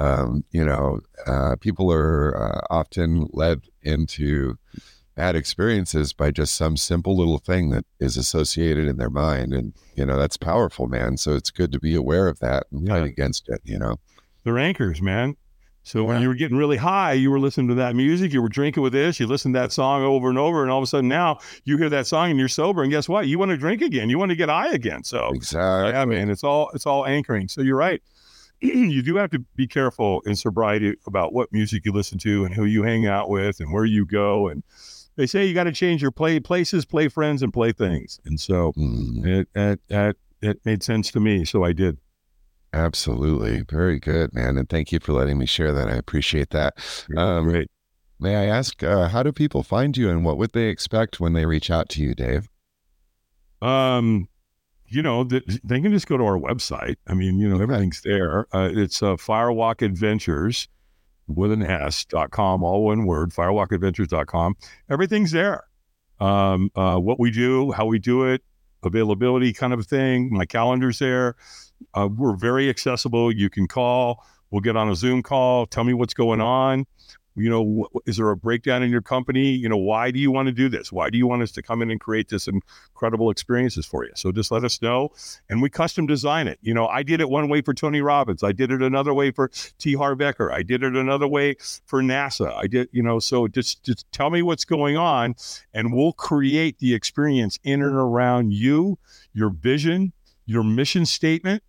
um, you know, uh, people are uh, often led into bad experiences by just some simple little thing that is associated in their mind. And, you know, that's powerful, man. So it's good to be aware of that and yeah. fight against it, you know. They're anchors, man. So when you were getting really high, you were listening to that music, you were drinking with this, you listened to that song over and over, and all of a sudden now you hear that song and you're sober, and guess what? You want to drink again, you want to get high again. So exactly, yeah, man, it's all it's all anchoring. So you're right. you do have to be careful in sobriety about what music you listen to and who you hang out with and where you go. And they say you got to change your play places, play friends, and play things. And so mm. it, it, it, it made sense to me. So I did. Absolutely. Very good, man. And thank you for letting me share that. I appreciate that. Um, Great. May I ask, uh, how do people find you and what would they expect when they reach out to you, Dave? Um, you know, they, they can just go to our website. I mean, you know, everything's there. Uh, it's uh, Firewalk Adventures with an S dot com, all one word, firewalkadventures.com. Everything's there. Um, uh, what we do, how we do it, availability kind of thing. My calendar's there. Uh, we're very accessible. You can call. We'll get on a Zoom call. Tell me what's going on you know is there a breakdown in your company? You know why do you want to do this? Why do you want us to come in and create this incredible experiences for you? So just let us know and we custom design it. You know i did it one way for tony robbins. I did it another way for t. Harv eker. I did it another way for nasa. I did you know so just just tell me what's going on and we'll create the experience in and around you your vision your mission statement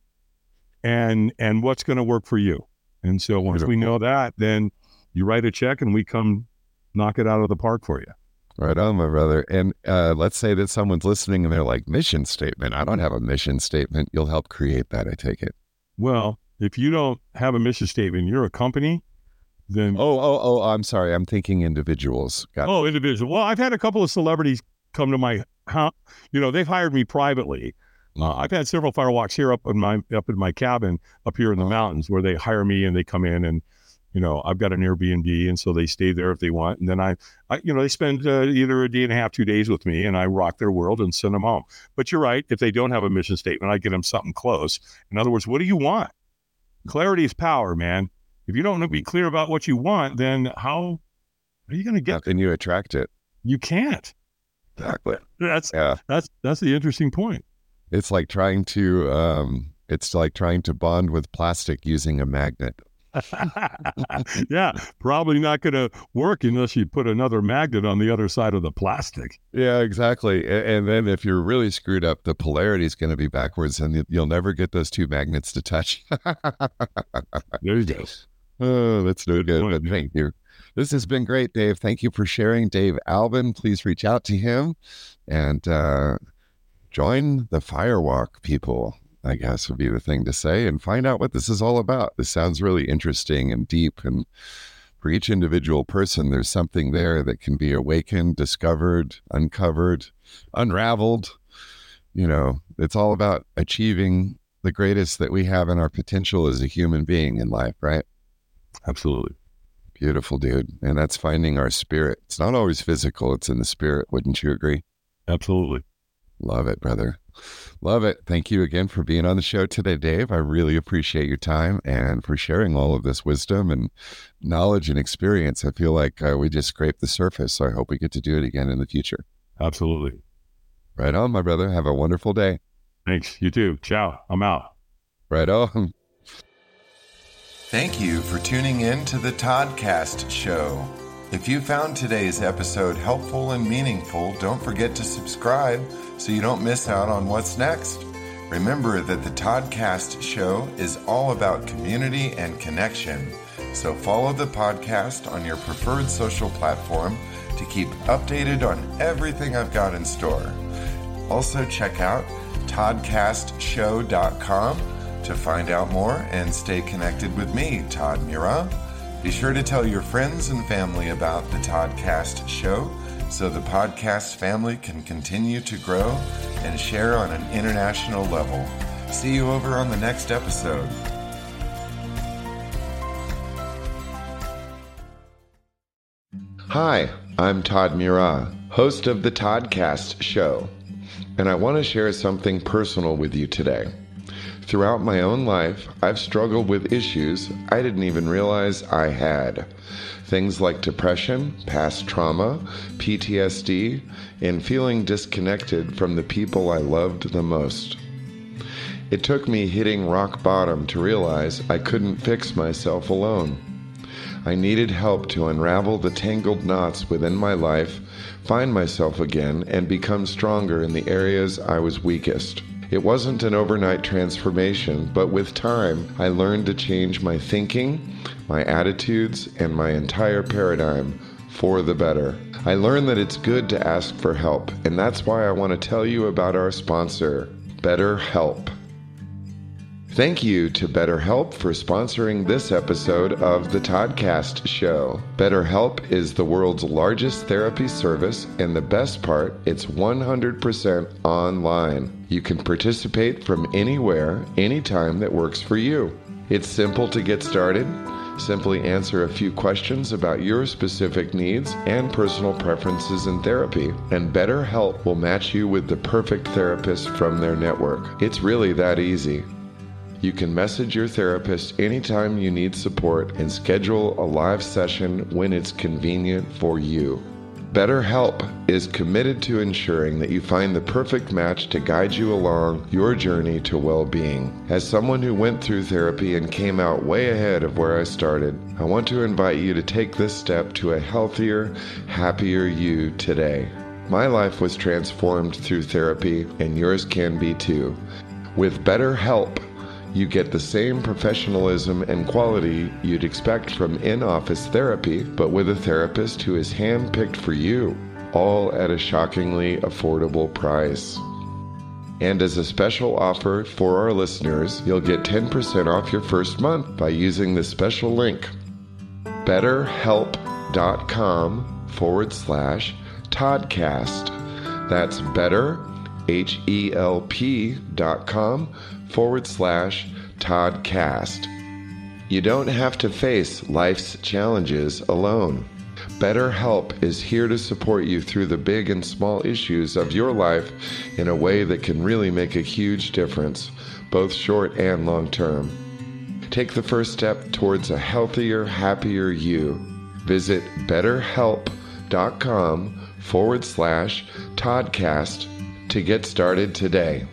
and and what's going to work for you. And so once we know that then you write a check and we come knock it out of the park for you. Right on, my brother. And uh, let's say that someone's listening and they're like, mission statement. I don't have a mission statement. You'll help create that, I take it. Well, if you don't have a mission statement, you're a company, then. Oh, oh, oh, I'm sorry. I'm thinking individuals. Got oh, individual. Well, I've had a couple of celebrities come to my house. You know, they've hired me privately. Uh, I've had several firewalks here up in my up in my cabin up here in the mountains where they hire me and they come in and you know, I've got an Airbnb, and so they stay there if they want. And then I, I you know, they spend uh, either a day and a half, two days with me, and I rock their world and send them home. But you're right. If they don't have a mission statement, I get them something close. In other words, what do you want? Clarity is power, man. If you don't be clear about what you want, then how are you going to get? How can you attract it? You can't. Exactly. That's yeah. That's that's the interesting point. It's like trying to um, it's like trying to bond with plastic using a magnet. yeah, probably not going to work unless you put another magnet on the other side of the plastic. Yeah, exactly. And, then if you're really screwed up, the polarity is going to be backwards, and you'll never get those two magnets to touch. there you go. Oh, that's no good. thank you. This has been great, Dave. Thank you for sharing. Dave Albin, please reach out to him and uh, join the Firewalk people. I guess would be the thing to say, and find out what this is all about. This sounds really interesting and deep, and for each individual person, there's something there that can be awakened, discovered, uncovered, unraveled. You know, it's all about achieving the greatest that we have in our potential as a human being in life, right? Absolutely. Beautiful, dude. And that's finding our spirit. It's not always physical, it's in the spirit. Wouldn't you agree? Absolutely. Love it, brother. Love it. Thank you again for being on the show today, Dave. I really appreciate your time and for sharing all of this wisdom and knowledge and experience. I feel like uh, we just scraped the surface. So I hope we get to do it again in the future. Absolutely. Right on, my brother. Have a wonderful day. Thanks. You too. Ciao. I'm out. Right on. Thank you for tuning in to the Toddcast Show. If you found today's episode helpful and meaningful, don't forget to subscribe so you don't miss out on what's next. Remember that the Toddcast Show is all about community and connection. So follow the podcast on your preferred social platform to keep updated on everything I've got in store. Also, check out toddcastshow.com to find out more and stay connected with me, Todd Murat. Be sure to tell your friends and family about the Toddcast Show so the podcast family can continue to grow and share on an international level. See you over on the next episode. Hi, I'm Todd Murat, host of the Toddcast Show, and I want to share something personal with you today. Throughout my own life, I've struggled with issues I didn't even realize I had. Things like depression, past trauma, PTSD, and feeling disconnected from the people I loved the most. It took me hitting rock bottom to realize I couldn't fix myself alone. I needed help to unravel the tangled knots within my life, find myself again, and become stronger in the areas I was weakest. It wasn't an overnight transformation, but with time, I learned to change my thinking, my attitudes, and my entire paradigm for the better. I learned that it's good to ask for help, and that's why I want to tell you about our sponsor, BetterHelp. Thank you to BetterHelp for sponsoring this episode of the Toddcast Show. BetterHelp is the world's largest therapy service, and the best part, it's 100% online. You can participate from anywhere, anytime that works for you. It's simple to get started. Simply answer a few questions about your specific needs and personal preferences in therapy, and BetterHelp will match you with the perfect therapist from their network. It's really that easy. You can message your therapist anytime you need support and schedule a live session when it's convenient for you. BetterHelp is committed to ensuring that you find the perfect match to guide you along your journey to well being. As someone who went through therapy and came out way ahead of where I started, I want to invite you to take this step to a healthier, happier you today. My life was transformed through therapy, and yours can be too. With BetterHelp, you get the same professionalism and quality you'd expect from in office therapy, but with a therapist who is handpicked for you, all at a shockingly affordable price. And as a special offer for our listeners, you'll get 10% off your first month by using the special link betterhelp.com forward slash Toddcast. That's better, H E L P dot com forward slash Toddcast. You don't have to face life's challenges alone. BetterHelp is here to support you through the big and small issues of your life in a way that can really make a huge difference, both short and long term. Take the first step towards a healthier, happier you. Visit betterhelp.com forward slash Toddcast to get started today.